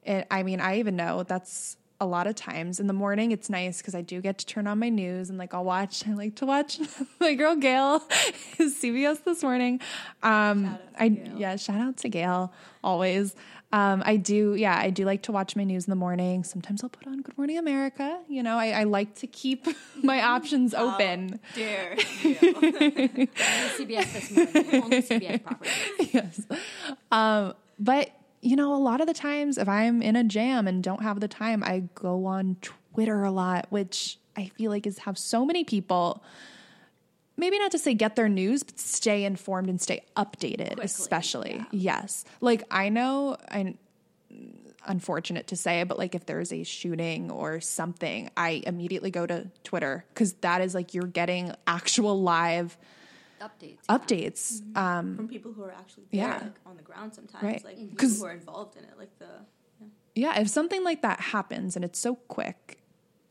It, I mean, I even know that's a lot of times in the morning it's nice because I do get to turn on my news and like I'll watch I like to watch my girl Gayle is CBS this morning. Um I Gayle. yeah, shout out to Gayle always. Um, I do, yeah, I do like to watch my news in the morning. Sometimes I'll put on Good Morning America. You know, I, I like to keep my options oh, open. Dare CBS this morning, only CBS property. Yes, um, but you know, a lot of the times, if I'm in a jam and don't have the time, I go on Twitter a lot, which I feel like is how so many people maybe not to say get their news, but stay informed and stay updated, Quickly, especially. Yeah. Yes. Like I know I unfortunate to say, but like if there's a shooting or something, I immediately go to Twitter because that is like you're getting actual live updates. Updates mm-hmm. um, from people who are actually there, yeah. like, on the ground sometimes, right. like mm-hmm. people who are involved in it, like the. Yeah. yeah, if something like that happens and it's so quick,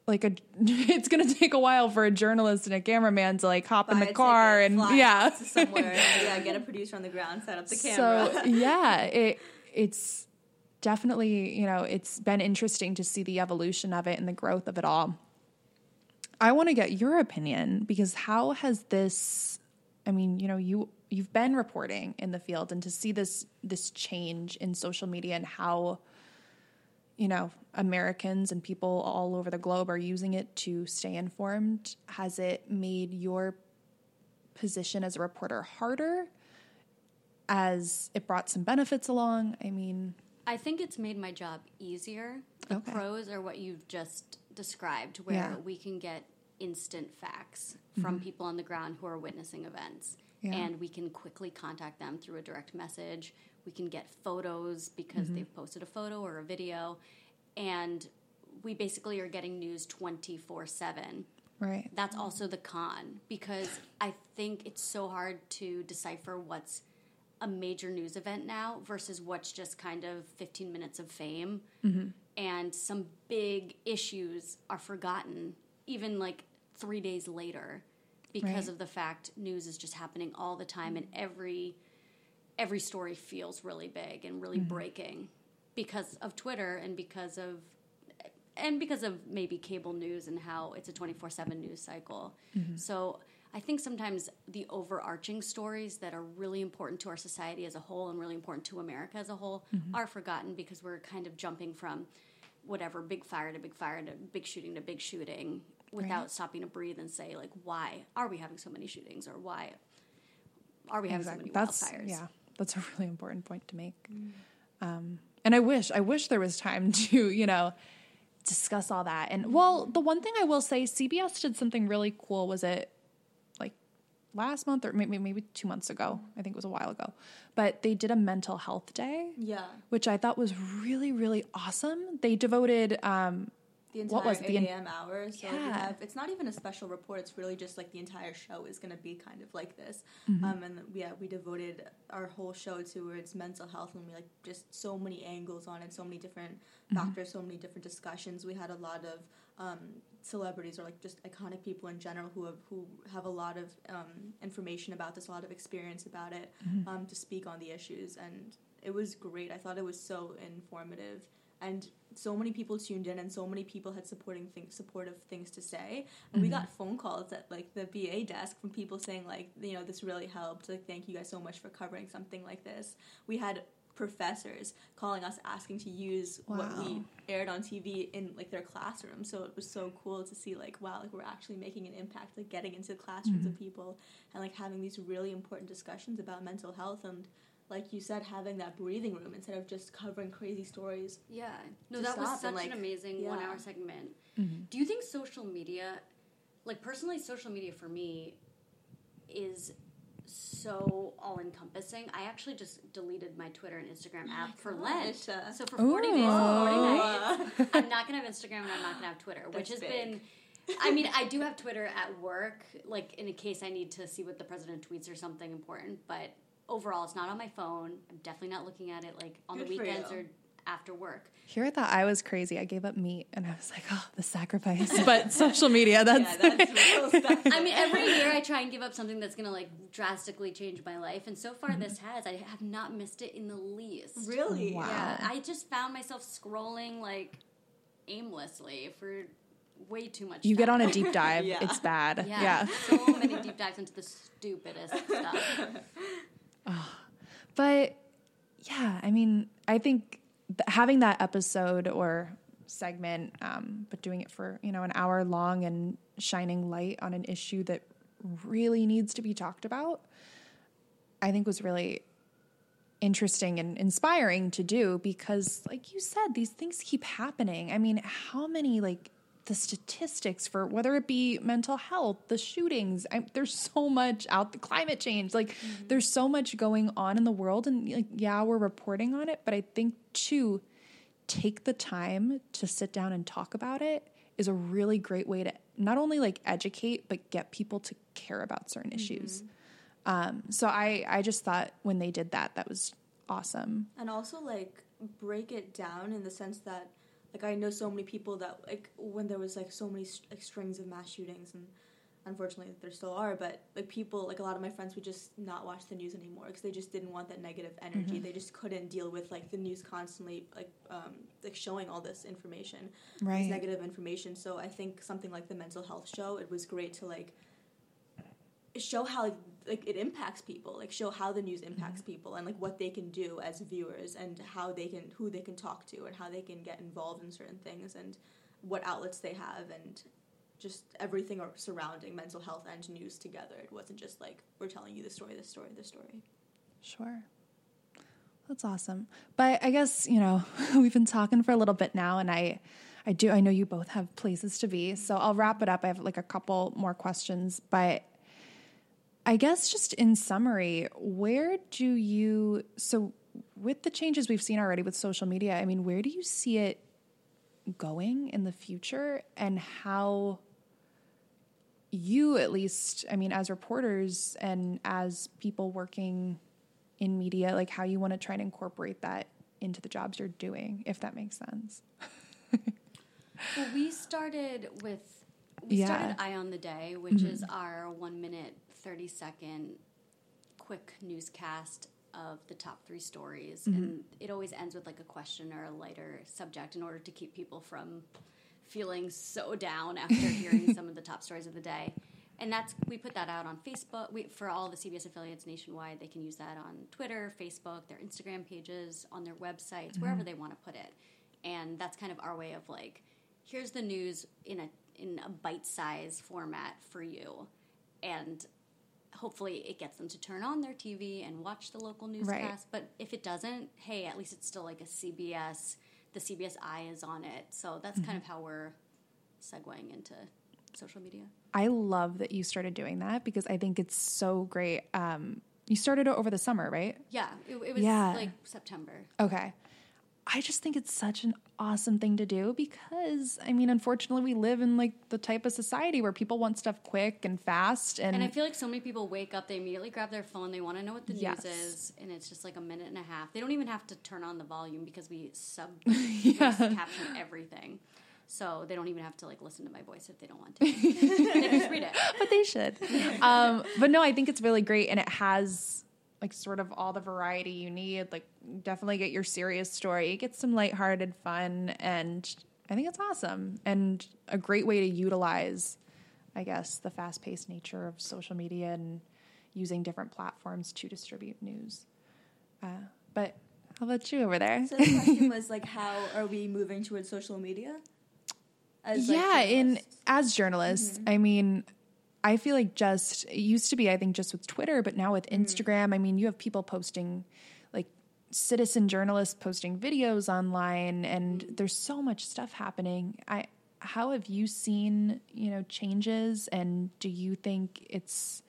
like a it's going to take a while for a journalist and a cameraman to like hop Buy in the car and yeah somewhere yeah get a producer on the ground set up the camera so yeah it it's definitely you know it's been interesting to see the evolution of it and the growth of it all i want to get your opinion because how has this i mean you know you you've been reporting in the field and to see this this change in social media and how you know, Americans and people all over the globe are using it to stay informed? Has it made your position as a reporter harder as it brought some benefits along? I mean, I think it's made my job easier. The okay. pros are what you've just described, where yeah. we can get instant facts from mm-hmm. people on the ground who are witnessing events. Yeah. And we can quickly contact them through a direct message. We can get photos because mm-hmm. they've posted a photo or a video. And we basically are getting news 24 7. Right. That's also the con because I think it's so hard to decipher what's a major news event now versus what's just kind of 15 minutes of fame. Mm-hmm. And some big issues are forgotten even like three days later because right. of the fact news is just happening all the time and every every story feels really big and really mm-hmm. breaking because of Twitter and because of and because of maybe cable news and how it's a 24/7 news cycle. Mm-hmm. So I think sometimes the overarching stories that are really important to our society as a whole and really important to America as a whole mm-hmm. are forgotten because we're kind of jumping from whatever big fire to big fire to big shooting to big shooting without right. stopping to breathe and say like why are we having so many shootings or why are we having exactly. so many that's, wildfires? Yeah, that's a really important point to make. Mm. Um, and I wish, I wish there was time to, you know, discuss all that. And well, the one thing I will say, CBS did something really cool. Was it like last month or maybe maybe two months ago? I think it was a while ago. But they did a mental health day. Yeah. Which I thought was really, really awesome. They devoted um, the entire what was it? 8 a.m. hours. So yeah. have, it's not even a special report. It's really just like the entire show is going to be kind of like this. Mm-hmm. Um, and yeah, we devoted our whole show towards mental health and we like just so many angles on it, so many different mm-hmm. factors, so many different discussions. We had a lot of um, celebrities or like just iconic people in general who have who have a lot of um, information about this, a lot of experience about it mm-hmm. Um, to speak on the issues. And it was great. I thought it was so informative and so many people tuned in and so many people had supporting things supportive things to say. And mm-hmm. we got phone calls at like the ba desk from people saying like you know this really helped. Like thank you guys so much for covering something like this. We had professors calling us asking to use what we aired on TV in like their classroom. So it was so cool to see like wow, like we're actually making an impact, like getting into the classrooms of people and like having these really important discussions about mental health and like you said, having that breathing room instead of just covering crazy stories. Yeah. No, that was such and, like, an amazing yeah. one hour segment. Do you think social media, like personally, social media for me is so all encompassing? I actually just deleted my Twitter and Instagram app for Lent. gosh. Uh, So for 40 days, and 40 Oh. nights, I'm not going to have Instagram and I'm not going to have Twitter, which has big. been. I mean, I do have Twitter at work, like in a case I need to see what the president tweets or something important. But overall, it's not on my phone. I'm definitely not looking at it like on Good the weekends or after work. Here I thought I was crazy. I gave up meat and I was like, oh, the sacrifice. But social media, that's, yeah, that's real stuff. I mean, every year I try and give up something that's gonna like drastically change my life, and so far mm-hmm. this has. I have not missed it in the least. really. Wow. Yeah, I just found myself scrolling like aimlessly for way too much. you get on a deep dive. Yeah. It's bad. Yeah, yeah. so many deep dives into the stupidest stuff. But yeah, I mean, I think having that episode or segment, um, but doing it for you know an hour long and shining light on an issue that really needs to be talked about, I think was really interesting and inspiring to do because, like you said, these things keep happening. I mean, how many like the statistics for whether it be mental health, the shootings, I, there's so much out the climate change. Like there's so much going on in the world, and like yeah, we're reporting on it, but I think too, take the time to sit down and talk about it is a really great way to not only like educate but get people to care about certain issues. Um, so I I just thought when they did that, that was awesome. and also like break it down in the sense that like I know so many people that like when there was like so many like strings of mass shootings and unfortunately there still are but like people like a lot of my friends would just not watch the news anymore because they just didn't want that negative energy. They just couldn't deal with like the news constantly like um like showing all this information Right. this negative information. So i think something like the mental health show it was great to like show how like, like it impacts people like show how the news impacts mm-hmm. people and like what they can do as viewers and how they can who they can talk to and how they can get involved in certain things and what outlets they have and just everything or- surrounding mental health and news together it wasn't just like we're telling you the story the story the story Sure. That's awesome. But I guess, you know, we've been talking for a little bit now and I I do I know you both have places to be. So I'll wrap it up. I have like a couple more questions, but I guess just in summary, where do you so with the changes we've seen already with social media, I mean, where do you see it going in the future and how you at least i mean as reporters and as people working in media like how you want to try and incorporate that into the jobs you're doing if that makes sense Well, we started with we Yeah. started Eye on the Day, which is mm-hmm. our one minute thirty second quick newscast of the top three stories, mm-hmm. and it always ends with like a question or a lighter subject in order to keep people from feeling so down after hearing some of the top stories of the day. And that's we put that out on Facebook. We, for all the CBS affiliates nationwide, they can use that on Twitter, Facebook, their Instagram pages, on their websites, mm-hmm. wherever they want to put it. And that's kind of our way of like, here's the news in a in a bite size format for you, and hopefully it gets them to turn on their TV and watch the local newscast. But if it doesn't, hey, at least it's still like a CBS. The CBS eye is on it, so that's kind of how we're segueing into social media. i love that you started doing that because i think it's so great um, you started it over the summer right Yeah, it, it was Yeah. like September. Okay. I just think it's such an awesome thing to do because I mean, unfortunately, we live in like the type of society where people want stuff quick and fast, and, And I feel like so many people wake up, they immediately grab their phone, they want to know what the Yes. news is, and it's just like a minute and a half. They don't even have to turn on the volume because we sub Yeah. caption everything. So they don't even have to like listen to my voice if they don't want to. they just read it. but they should. um, but no, I think it's really great, and it has like sort of all the variety you need. Like, definitely get your serious story, get some lighthearted fun, and I think it's awesome and a great way to utilize, I guess, the fast paced nature of social media and using different platforms to distribute news. Uh, but How about you over there? So the question was like, how are we moving towards social media? As, like, yeah, in journalists? as journalists, I mean, I feel like just it used to be, I think, just with Twitter, but now with mm. Instagram, I mean, you have people posting like citizen journalists posting videos online, and mm. there's so much stuff happening. I how have you seen you know changes, and do you think it's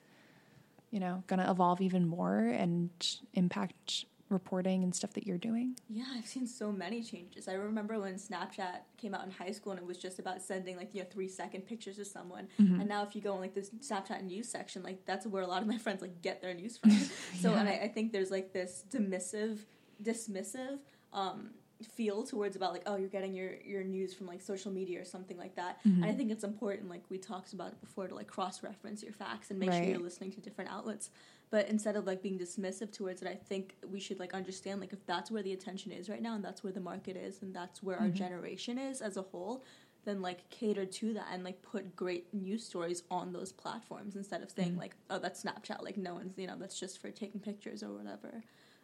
you know going to evolve even more and impact reporting and stuff that you're doing? Yeah, I've seen so many changes. I remember when Snapchat came out in high school and it was just about sending like you know three second pictures to someone. And now if you go in like this Snapchat news section, like that's where a lot of my friends like get their news from. so and I, I think there's like this dismissive, dismissive um, feel towards about like oh you're getting your your news from like social media or something like that. And I think it's important like we talked about it before to like cross reference your facts and make sure you're listening to different outlets but instead of like being dismissive towards it i think we should like understand like if that's where the attention is right now and that's where the market is and that's where our mm-hmm. generation is as a whole then like cater to that and like put great news stories on those platforms instead of saying mm-hmm. like oh that's snapchat like no one's you know that's just for taking pictures or whatever.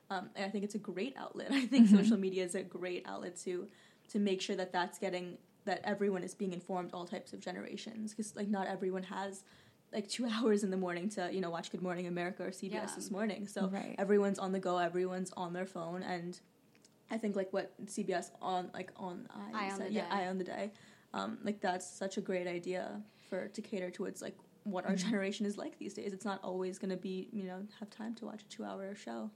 Um, and i think it's a great outlet. I think mm-hmm. social media is a great outlet to to make sure that that's getting that everyone is being informed all types of generations because like not everyone has like two hours in the morning to you know watch Good Morning America or CBS Yeah. this morning. So Right. everyone's on the go, everyone's on their phone, and I think like what CBS on like on I Eye on said- the yeah Day. Eye on the Day, um, like that's such a great idea for to cater towards like what our generation is like these days. It's not always going to be you know have time to watch a two hour show.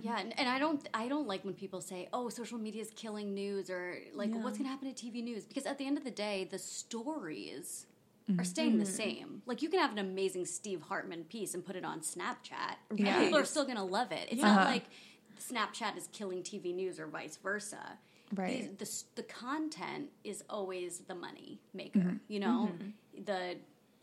Yeah, and, and I don't I don't like when people say, "Oh, social media is killing news," or like, Yeah. "What's going to happen to TV news?" Because at the end of the day, the stories are staying the mm-hmm. same. Like, you can have an amazing Steve Hartman piece and put it on Snapchat, and people are still going to love it. It's Uh-huh. not like Snapchat is killing TV news or vice versa. Right. The, the, the content is always the money maker. Mm-hmm. You know, mm-hmm. the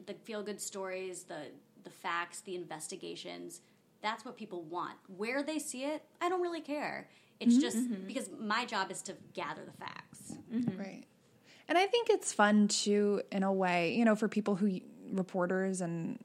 the feel good stories, the the facts, the investigations. That's what people want. Where they see it, I don't really care. It's just because my job is to gather the facts. Right. And I think it's fun too, in a way, you know, for people who reporters and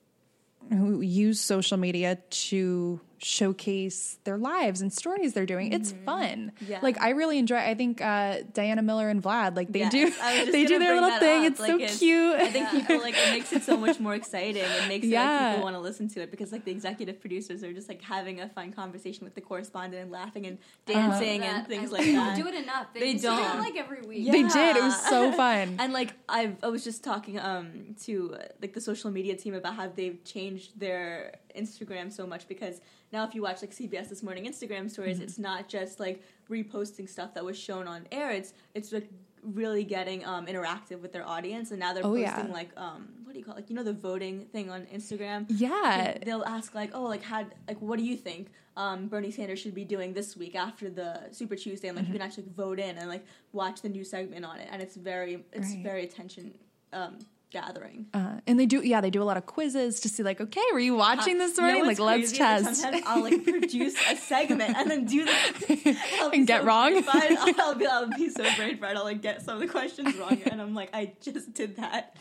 who use social media to showcase their lives and stories they're doing. It's fun. Yeah. Like I really enjoy. I think uh, Diana Miller and Vlad, like they Yes, do, I was just they do their little thing. up. It's Like, so it's- cute. I think people like it makes it so much more exciting. It makes it like people want to listen to it because like the executive producers are just like having a fun conversation with the correspondent and laughing and dancing and things I- like they that. don't do it enough. They, They used to do it, don't. like every week. They did. It was so fun. And like I've, I was just talking um to like the social media team about how they've changed their Instagram so much because now if you watch like CBS this morning Instagram stories, Mm-hmm. it's not just like reposting stuff that was shown on air. It's it's like really getting um interactive with their audience, and now they're Oh, posting yeah. like um what do you call it? like you know the voting thing on Instagram. yeah. And they'll ask like, oh, like had like what do you think um, Bernie Sanders should be doing this week after the Super Tuesday, and like Mm-hmm. you can actually vote in and like watch the new segment on it, and it's very it's Right. very attention um, gathering. Uh, and they do, yeah, they do a lot of quizzes to see, like, okay, were you watching this morning? what's like, let's? Test. sometimes I'll like produce a segment and then do the And get so wrong? I'll be I'll be so brain fried. I'll like get some of the questions wrong, and I'm like, I just did that.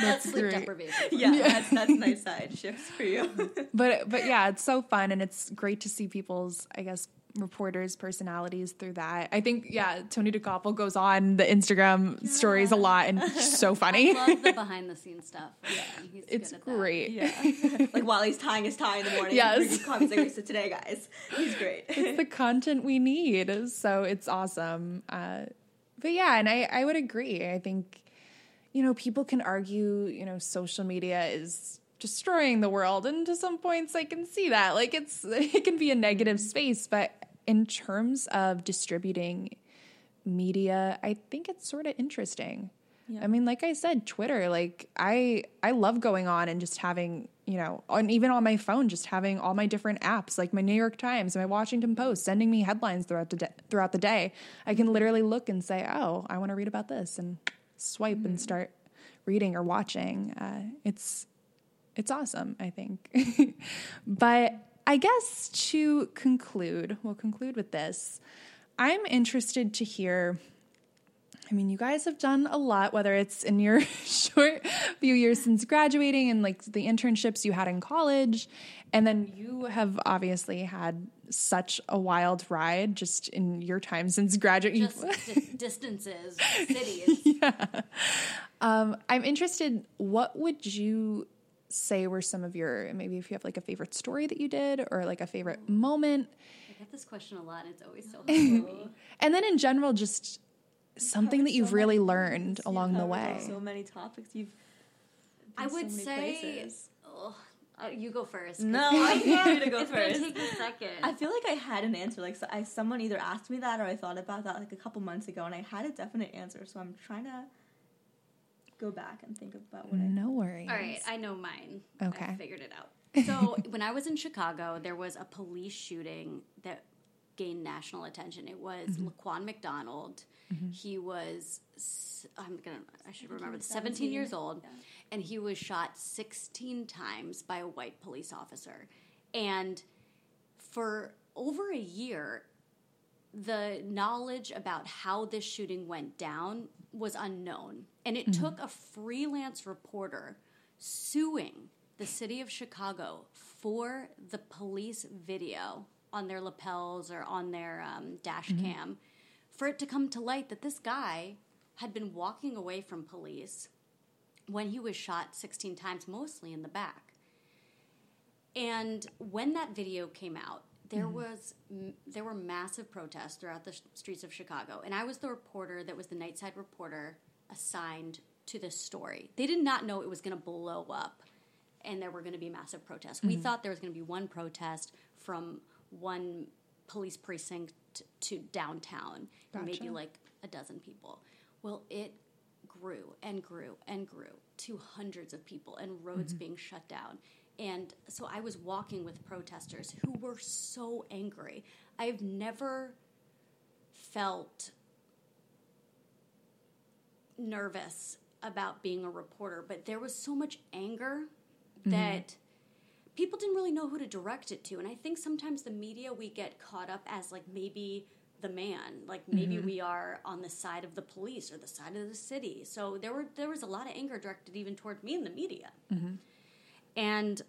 That's sleep deprivation. Yeah, that's that's nice side shifts for you. but but yeah, it's so fun and it's great to see people's I guess reporters' personalities through that. I think yeah, Tony Dokoupil goes on the Instagram stories a lot and it's so funny. Love the behind the scenes stuff. Yeah, he's It's good at that. great. Yeah, like while he's tying his tie in the morning. Yes. he comments like, so today, guys, he's great. It's the content we need, so it's awesome. Uh, but yeah, and I I would agree. I think you know people can argue you know social media is destroying the world and to some points i can see that like it's it can be a negative space but in terms of distributing media i think it's sort of interesting. Yeah. i mean like i said twitter like i i love going on and just having you know and even on my phone just having all my different apps like my new york times my washington post sending me headlines throughout the day, throughout the day. I can literally look and say oh i want to read about this and swipe and start reading or watching. Uh, it's it's awesome i think. But i guess to conclude we'll conclude with this i'm interested to hear I mean, you guys have done a lot, whether it's in your short few years since graduating and like the internships you had in college. And then you have obviously had such a wild ride just in your time since graduating. Just di- distances, cities. yeah. Um, I'm interested, what would you say were some of your, maybe if you have like a favorite story that you did or like a favorite moment? I get this question a lot. And it's always so hard. And then in general, just something that you've so really learned things. along You've the way. So many topics. You've. I been so would many say, places. oh, uh, you go first. No, I want you to go it's gonna first. take a second. I feel like I had an answer. Like so I, someone either asked me that or I thought about that like a couple months ago, and I had a definite answer. So I'm trying to go back and think about what I. No worries. All right, I know mine. Okay. I figured it out. So when I was in Chicago, there was a police shooting that gained national attention. It was mm-hmm. Laquan McDonald. Mm-hmm. He was I'm gonna I should remember 17, 17, years old, yeah. and he was shot 16 times by a white police officer, and for over a year, the knowledge about how this shooting went down was unknown. And it mm-hmm. took a freelance reporter suing the city of Chicago for the police video on their lapels or on their um, dash mm-hmm. cam for it to come to light that this guy had been walking away from police when he was shot 16 times, mostly in the back. And when that video came out, there mm-hmm. was there were massive protests throughout the sh- streets of Chicago, and I was the reporter that was the nightside reporter assigned to this story. They did not know it was going to blow up, and there were going to be massive protests. We mm-hmm. thought there was going to be one protest from one police precinct to downtown, and maybe like a dozen people. Well, it grew and grew and grew to hundreds of people and roads mm-hmm. being shut down. And so I was walking with protesters who were so angry. I've never felt nervous about being a reporter, but there was so much anger mm-hmm. that people didn't really know who to direct it to. And I think sometimes the media, we get caught up as like maybe the man, like maybe mm-hmm. we are on the side of the police or the side of the city. So there were there was a lot of anger directed even toward me in the media. Mm-hmm. And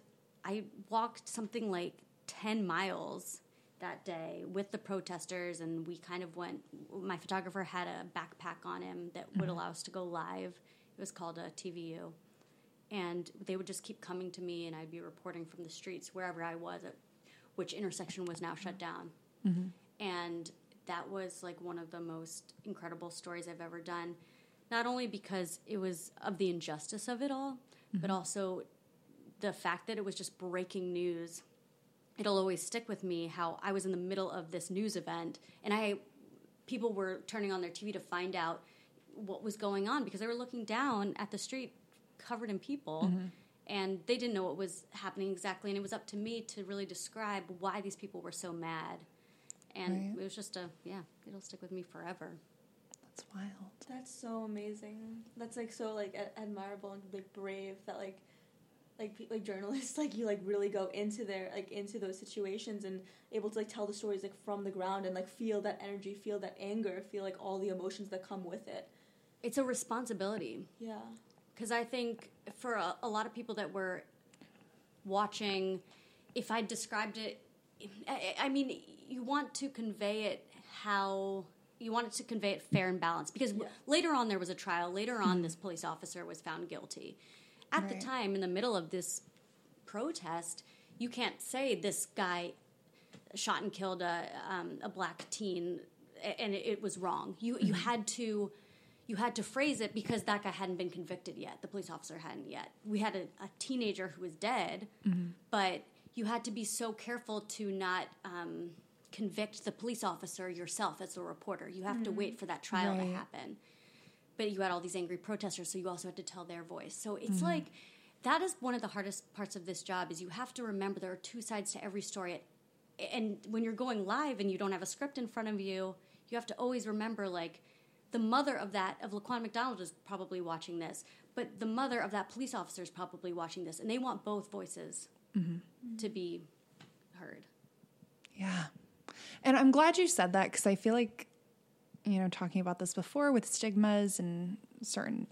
I walked something like 10 miles that day with the protesters, and we kind of went. My photographer had a backpack on him that would mm-hmm. allow us to go live. It was called a TVU. And they would just keep coming to me, and I'd be reporting from the streets wherever I was, at which intersection was now shut down. Mm-hmm. And that was like one of the most incredible stories I've ever done. Not only because it was of the injustice of it all, but mm-hmm. also the fact that it was just breaking news. It'll always stick with me how I was in the middle of this news event and I people were turning on their TV to find out what was going on because they were looking down at the street covered in people mm-hmm. and they didn't know what was happening exactly and it was up to me to really describe why these people were so mad. And Right. it was just a yeah, it'll stick with me forever. That's wild. That's so amazing. That's like so like admirable and like brave that like like pe- like journalists like you like really go into their like into those situations and able to like tell the stories like from the ground and like feel that energy, feel that anger, feel like all the emotions that come with it. It's a responsibility. Yeah. because I think for a, a lot of people that were watching, if I described it, I, I mean, you want to convey it how you want it to convey it fair and balanced because Yeah. later on there was a trial. Later on, mm-hmm. this police officer was found guilty. At Right. the time, in the middle of this protest, you can't say this guy shot and killed a, um, a black teen and it, was wrong. You you had to you had to phrase it because that guy hadn't been convicted yet. The police officer hadn't yet. We had a, a teenager who was dead, but you had to be so careful to not um, convict the police officer yourself as a reporter. You have to wait for that trial to happen. But you had all these angry protesters, so you also had to tell their voice. So it's mm-hmm. like that is one of the hardest parts of this job is you have to remember there are two sides to every story and when you're going live and you don't have a script in front of you, you have to always remember like the mother of that of Laquan McDonald is probably watching this, but the mother of that police officer is probably watching this, and they want both voices mm-hmm. to be heard. Yeah. And I'm glad you said that because I feel like, you know, talking about this before with stigmas and certain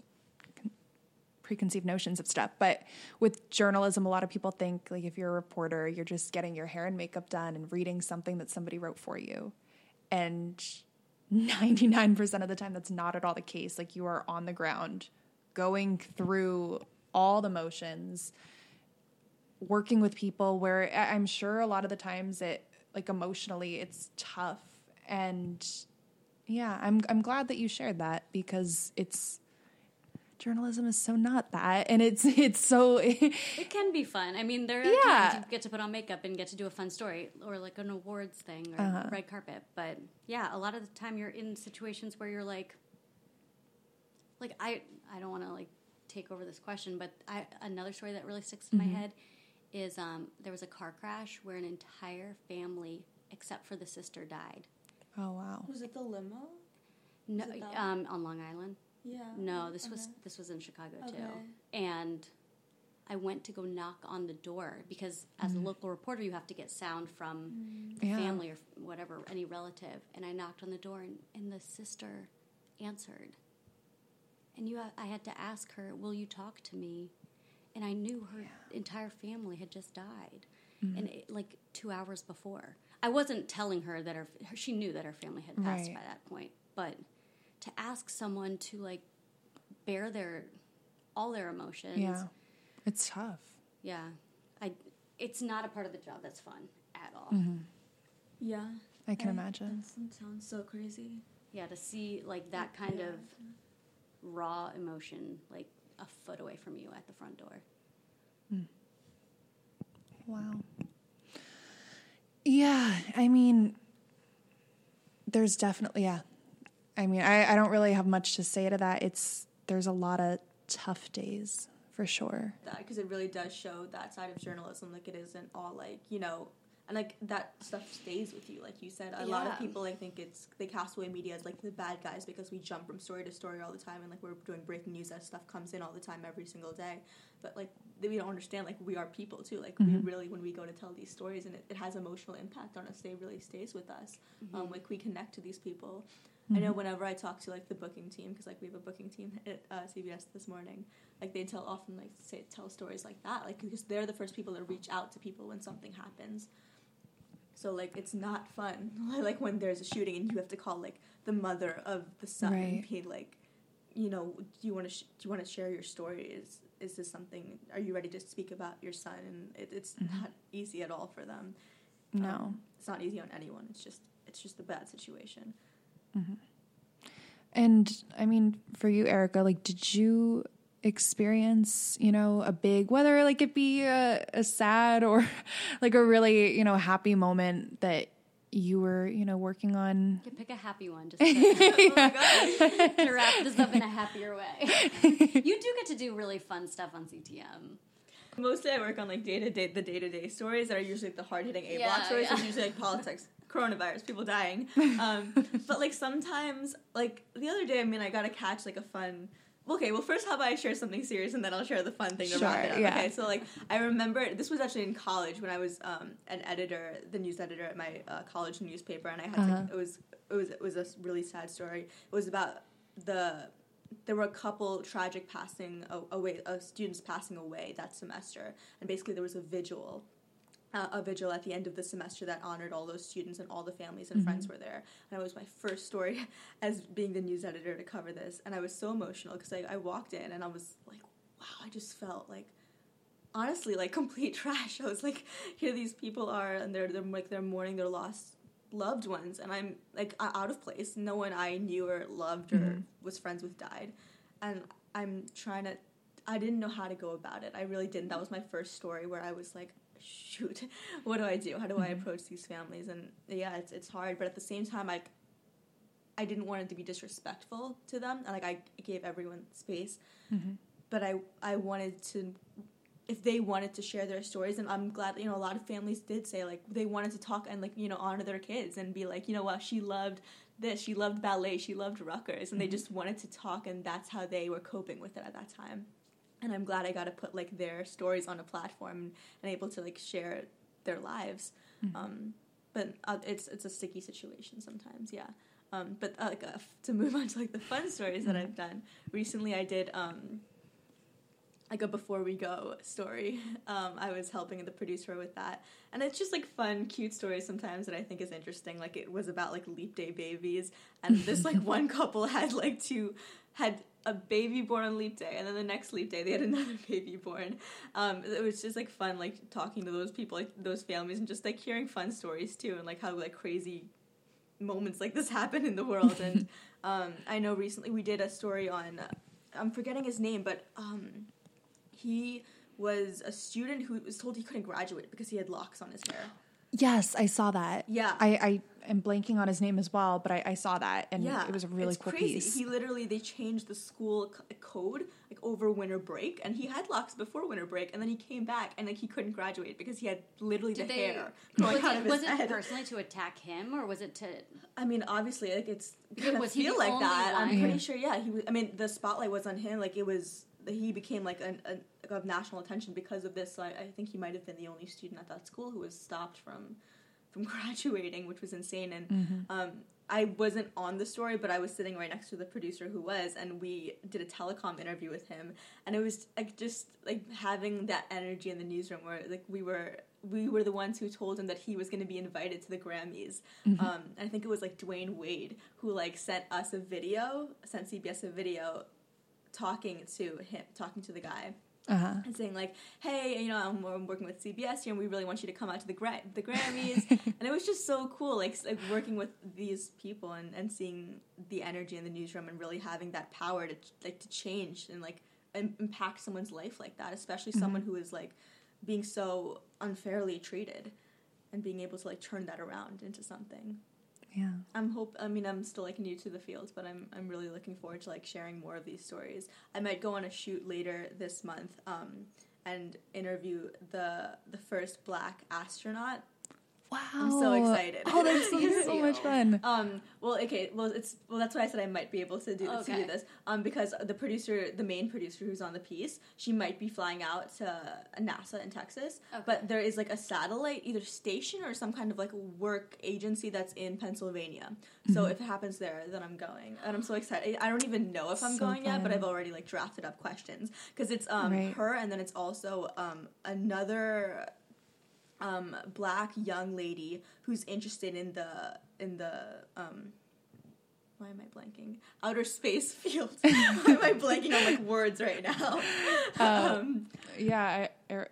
preconceived notions of stuff. But with journalism, a lot of people think like if you're a reporter, you're just getting your hair and makeup done and reading something that somebody wrote for you. And 99% of the time, that's not at all the case. Like you are on the ground, going through all the motions, working with people where I'm sure a lot of the times it, like emotionally, it's tough. And yeah, I'm, I'm glad that you shared that because it's, journalism is so not that and it's it's so it can be fun i mean there are yeah. times you get to put on makeup and get to do a fun story or like an awards thing or uh-huh. red carpet but yeah a lot of the time you're in situations where you're like like i i don't want to like take over this question but i another story that really sticks in mm-hmm. my head is um, there was a car crash where an entire family except for the sister died oh wow was it the limo no um, on long island yeah. No, this okay. was this was in Chicago okay. too. And I went to go knock on the door because as mm. a local reporter you have to get sound from mm. the yeah. family or whatever, any relative. And I knocked on the door and, and the sister answered. And you I had to ask her, "Will you talk to me?" And I knew her yeah. entire family had just died. Mm. And it, like 2 hours before. I wasn't telling her that her she knew that her family had passed right. by that point, but to ask someone to like bear their all their emotions. Yeah. It's tough. Yeah. I it's not a part of the job that's fun at all. Mm-hmm. Yeah. I can I, imagine. That sounds so crazy. Yeah, to see like that kind yeah. of raw emotion like a foot away from you at the front door. Mm. Wow. Yeah, I mean there's definitely yeah, I mean, I, I don't really have much to say to that. It's there's a lot of tough days for sure. Because it really does show that side of journalism. Like it isn't all like you know, and like that stuff stays with you. Like you said, a yeah. lot of people I think it's they cast away media as like the bad guys because we jump from story to story all the time, and like we're doing breaking news as stuff comes in all the time every single day. But like we don't understand like we are people too. Like mm-hmm. we really when we go to tell these stories and it, it has emotional impact on us, they really stays with us. Mm-hmm. Um, like we connect to these people. Mm-hmm. I know mm-hmm. whenever I talk to like the booking team, because like we have a booking team at uh, CBS this morning, like they tell often like say tell stories like that, like because they're the first people to reach out to people when something happens. So like it's not fun, like when there's a shooting and you have to call like the mother of the son right. and be like, you know, do you want to sh- do you want to share your story? Is is this something? Are you ready to speak about your son? And it, it's mm-hmm. not easy at all for them. No, um, it's not easy on anyone. It's just it's just a bad situation. Mm-hmm. And I mean, for you, Erica, like, did you experience, you know, a big, whether like it be a, a sad or like a really, you know, happy moment that you were, you know, working on? You pick a happy one just to, oh to wrap this up in a happier way. you do get to do really fun stuff on CTM. Mostly I work on like day to day, the day to day stories that are usually like, the hard hitting A block yeah, stories. Yeah. It's usually like politics, coronavirus, people dying. Um, but like sometimes, like the other day, I mean, I got to catch like a fun. Okay, well, first, how about I share something serious and then I'll share the fun thing sure, about it. Yeah. Okay, so like I remember this was actually in college when I was um, an editor, the news editor at my uh, college newspaper, and I had uh-huh. to, it was it was it was a really sad story. It was about the there were a couple tragic passing away, uh, students passing away that semester, and basically there was a vigil uh, a vigil at the end of the semester that honored all those students and all the families and mm-hmm. friends were there. And it was my first story as being the news editor to cover this. And I was so emotional because I, I walked in and I was like, wow, I just felt like honestly like complete trash. I was like, here these people are and they're, they're like they're mourning their lost loved ones and I'm like out of place. No one I knew or loved or mm-hmm. was friends with died. And I'm trying to I didn't know how to go about it. I really didn't. That was my first story where I was like, shoot, what do I do? How do I mm-hmm. approach these families? And yeah, it's it's hard, but at the same time, like I didn't want it to be disrespectful to them, and like I gave everyone space, mm-hmm. but I I wanted to. If they wanted to share their stories, and I'm glad you know a lot of families did say like they wanted to talk and like you know honor their kids and be like you know what she loved this, she loved ballet, she loved Rutgers, and mm-hmm. they just wanted to talk, and that's how they were coping with it at that time and I'm glad I got to put like their stories on a platform and able to like share their lives. Mm-hmm. Um, but uh, it's it's a sticky situation sometimes, yeah. Um, but uh, like uh, to move on to like the fun stories that mm-hmm. I've done recently, I did um, like a before we go story. Um, I was helping the producer with that, and it's just like fun, cute stories sometimes that I think is interesting. Like it was about like leap day babies, and this like one couple had like two had a baby born on leap day, and then the next leap day they had another baby born. Um, it was just like fun, like talking to those people, like those families, and just like hearing fun stories too, and like how like crazy moments like this happen in the world. And um, I know recently we did a story on, uh, I'm forgetting his name, but um, he was a student who was told he couldn't graduate because he had locks on his hair. Yes, I saw that. Yeah. I, I am blanking on his name as well, but I, I saw that and Yeah, it was a really it's cool crazy. piece. He literally they changed the school c- code like over winter break, and he had locks before winter break, and then he came back and like he couldn't graduate because he had literally Did the they? hair Was growing out it, of his was it head. personally to attack him, or was it to? I mean, obviously, like it's gonna Was he feel the like only that. I'm pretty sure. Yeah, he. Was, I mean, the spotlight was on him. Like it was. He became like an, an of national attention because of this. So I, I think he might have been the only student at that school who was stopped from from graduating, which was insane. And Mm-hmm. um, I wasn't on the story, but I was sitting right next to the producer who was, and we did a telecom interview with him, and it was like just like having that energy in the newsroom where like we were we were the ones who told him that he was going to be invited to the Grammys. Mm-hmm. Um, and I think it was like Dwyane Wade who like sent us a video, sent CBS a video talking to him, talking to the guy uh-huh. and saying like, "Hey, you know, I'm, I'm working with CBS here, and we really want you to come out to the Gra- the Grammys." and it was just so cool, like, like working with these people and, and seeing the energy in the newsroom and really having that power to like to change and like im- impact someone's life like that, especially someone who is like being so unfairly treated and being able to like turn that around into something. Yeah. I'm hope. I mean, I'm still like new to the field, but I'm I'm really looking forward to like sharing more of these stories. I might go on a shoot later this month, um, and interview the the first black astronaut. Wow. I'm so excited. Oh, that sounds so much fun. Um, well, okay, well, it's well. That's why I said I might be able to do to Okay. do this. Um, because the producer, the main producer who's on the piece, she might be flying out to NASA in Texas. Okay. But there is like a satellite, either station or some kind of like work agency that's in Pennsylvania. So Mm-hmm. if it happens there, then I'm going, and I'm so excited. I don't even know if I'm So going yet, but. I've already like drafted up questions because it's um Right. her, and then it's also um another um, black young lady who's interested in the in the um, why am I blanking outer space field? why am I blanking on like words right now? Uh, um, Yeah, I, air,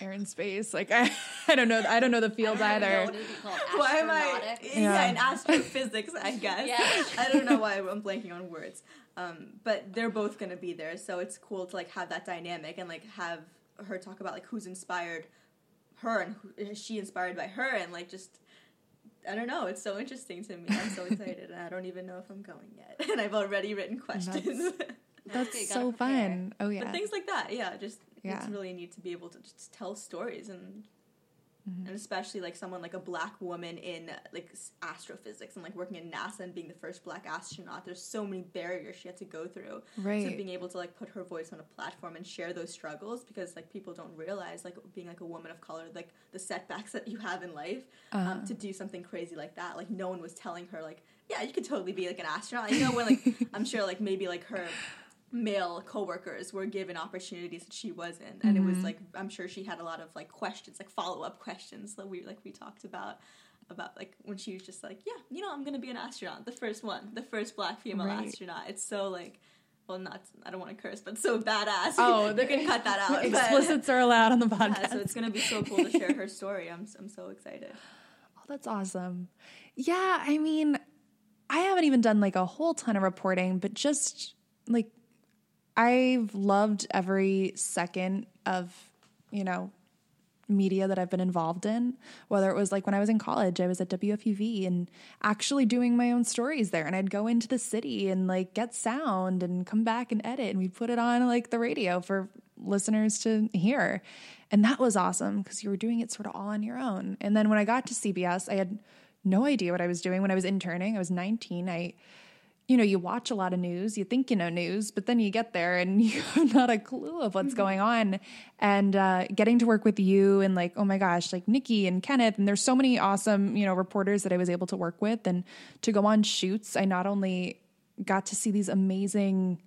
air and space. Like I, I don't know. I don't know the field I don't even know either. what it'd called. why am I? Yeah. Yeah. in astrophysics, I guess. Yeah. I don't know why I'm blanking on words. Um, but they're both gonna be there, so it's cool to like have that dynamic and like have her talk about like who's inspired her and who is she inspired by her and like just I don't know. It's so interesting to me. I'm so excited, and I don't even know if I'm going yet. And I've already written questions. That's Okay, so prepare. fun. Oh yeah. But things like that, yeah, just Yeah. it's really neat to be able to just tell stories and Mm-hmm. and especially like someone like a black woman in like astrophysics and like working in NASA and being the first black astronaut. There's so many barriers she had to go through. Right. So being able to like put her voice on a platform and share those struggles because like people don't realize like being like a woman of color like the setbacks that you have in life Uh-huh. um, to do something crazy like that. Like no one was telling her like yeah you could totally be like an astronaut. You know when like I'm sure like maybe like her male coworkers were given opportunities that she wasn't and it was mm-hmm. like i'm sure she had a lot of like questions like follow-up questions that we like we talked about about like when she was just like yeah you know i'm gonna be an astronaut the first one the first black female Right. astronaut it's so like well not i don't want to curse but so badass Oh, they can cut that out but- Explicits are allowed on the yeah, podcast. so it's gonna be so cool to share her story i'm, I'm so excited Oh, that's awesome. Yeah, I mean, I haven't even done like a whole ton of reporting, but just like I've loved every second of, you know, media that I've been involved in, whether it was like when I was in college, I was at WFUV and actually doing my own stories there. And I'd go into the city and like get sound and come back and edit. And we'd put it on like the radio for listeners to hear. And that was awesome because you were doing it sort of all on your own. And then when I got to CBS, I had no idea what I was doing when I was interning. I was 19. I you know, you watch a lot of news, you think you know news, but then you get there and you have not a clue of what's going on. And uh, getting to work with you and like, oh my gosh, like Nikki and Kenneth, and there's so many awesome, you know, reporters that I was able to work with and to go on shoots. I not only got to see these amazing,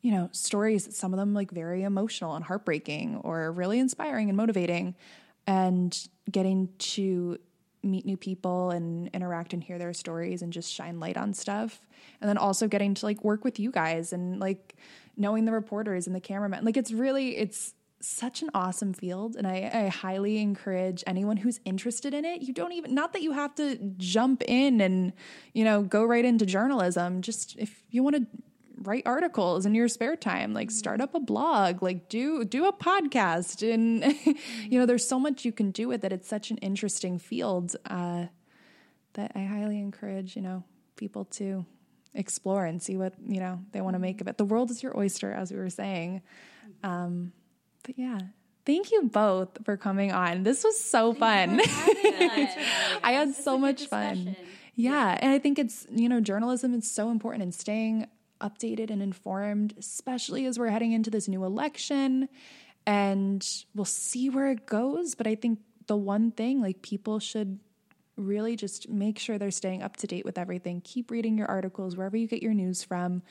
you know, stories, some of them like very emotional and heartbreaking or really inspiring and motivating. And getting to meet new people and interact and hear their stories and just shine light on stuff. And then also getting to like work with you guys and like knowing the reporters and the cameramen. Like it's really, it's such an awesome field. And I, I highly encourage anyone who's interested in it. You don't even, not that you have to jump in and, you know, go right into journalism. Just if you want to write articles in your spare time like start up a blog like do do a podcast and you know there's so much you can do with it. It's such an interesting field uh, that i highly encourage you know people to explore and see what you know they want to make of it. The world is your oyster as we were saying. Um, but yeah Thank you both for coming on. This was so fun. I had so much fun. Yeah, and I think it's, you know, journalism is so important and staying updated and informed, especially as we're heading into this new election. And we'll see where it goes. But I think the one thing, like, people should really just make sure they're staying up to date with everything. Keep reading your articles wherever you get your news from.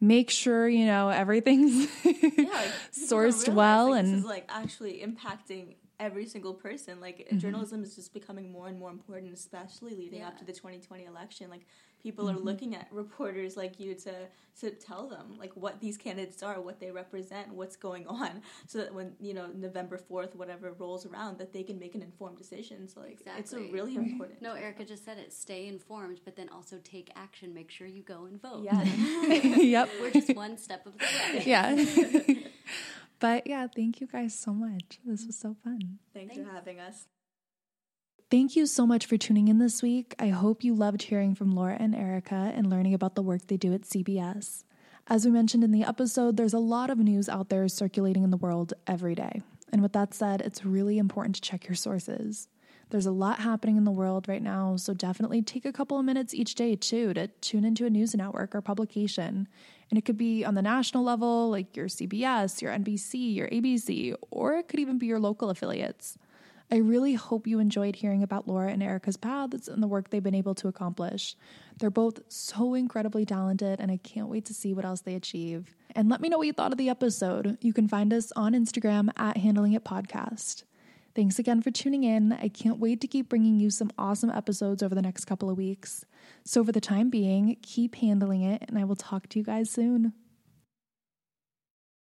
Make sure you know everything's yeah, sourced well, and this is like actually impacting every single person. Like mm-hmm. journalism is just becoming more and more important, especially leading yeah. up to the 2020 election. Like people mm-hmm. are looking at reporters like you to to tell them like what these candidates are, what they represent, what's going on, so that when you know November fourth, whatever rolls around, that they can make an informed decision. So like exactly. it's a really important. No, Erica just said it. Stay informed, but then also take action. Make sure you go and vote. Yeah. yep. We're just one step of the way. Yeah. but yeah, thank you guys so much. This was so fun. Thanks, Thanks. for having us. Thank you so much for tuning in this week. I hope you loved hearing from Laura and Erica and learning about the work they do at CBS. As we mentioned in the episode, there's a lot of news out there circulating in the world every day. And with that said, it's really important to check your sources. There's a lot happening in the world right now, so definitely take a couple of minutes each day too to tune into a news network or publication. And it could be on the national level, like your CBS, your NBC, your ABC, or it could even be your local affiliates. I really hope you enjoyed hearing about Laura and Erica's paths and the work they've been able to accomplish. They're both so incredibly talented, and I can't wait to see what else they achieve. And let me know what you thought of the episode. You can find us on Instagram at Handling It Podcast. Thanks again for tuning in. I can't wait to keep bringing you some awesome episodes over the next couple of weeks. So, for the time being, keep handling it, and I will talk to you guys soon.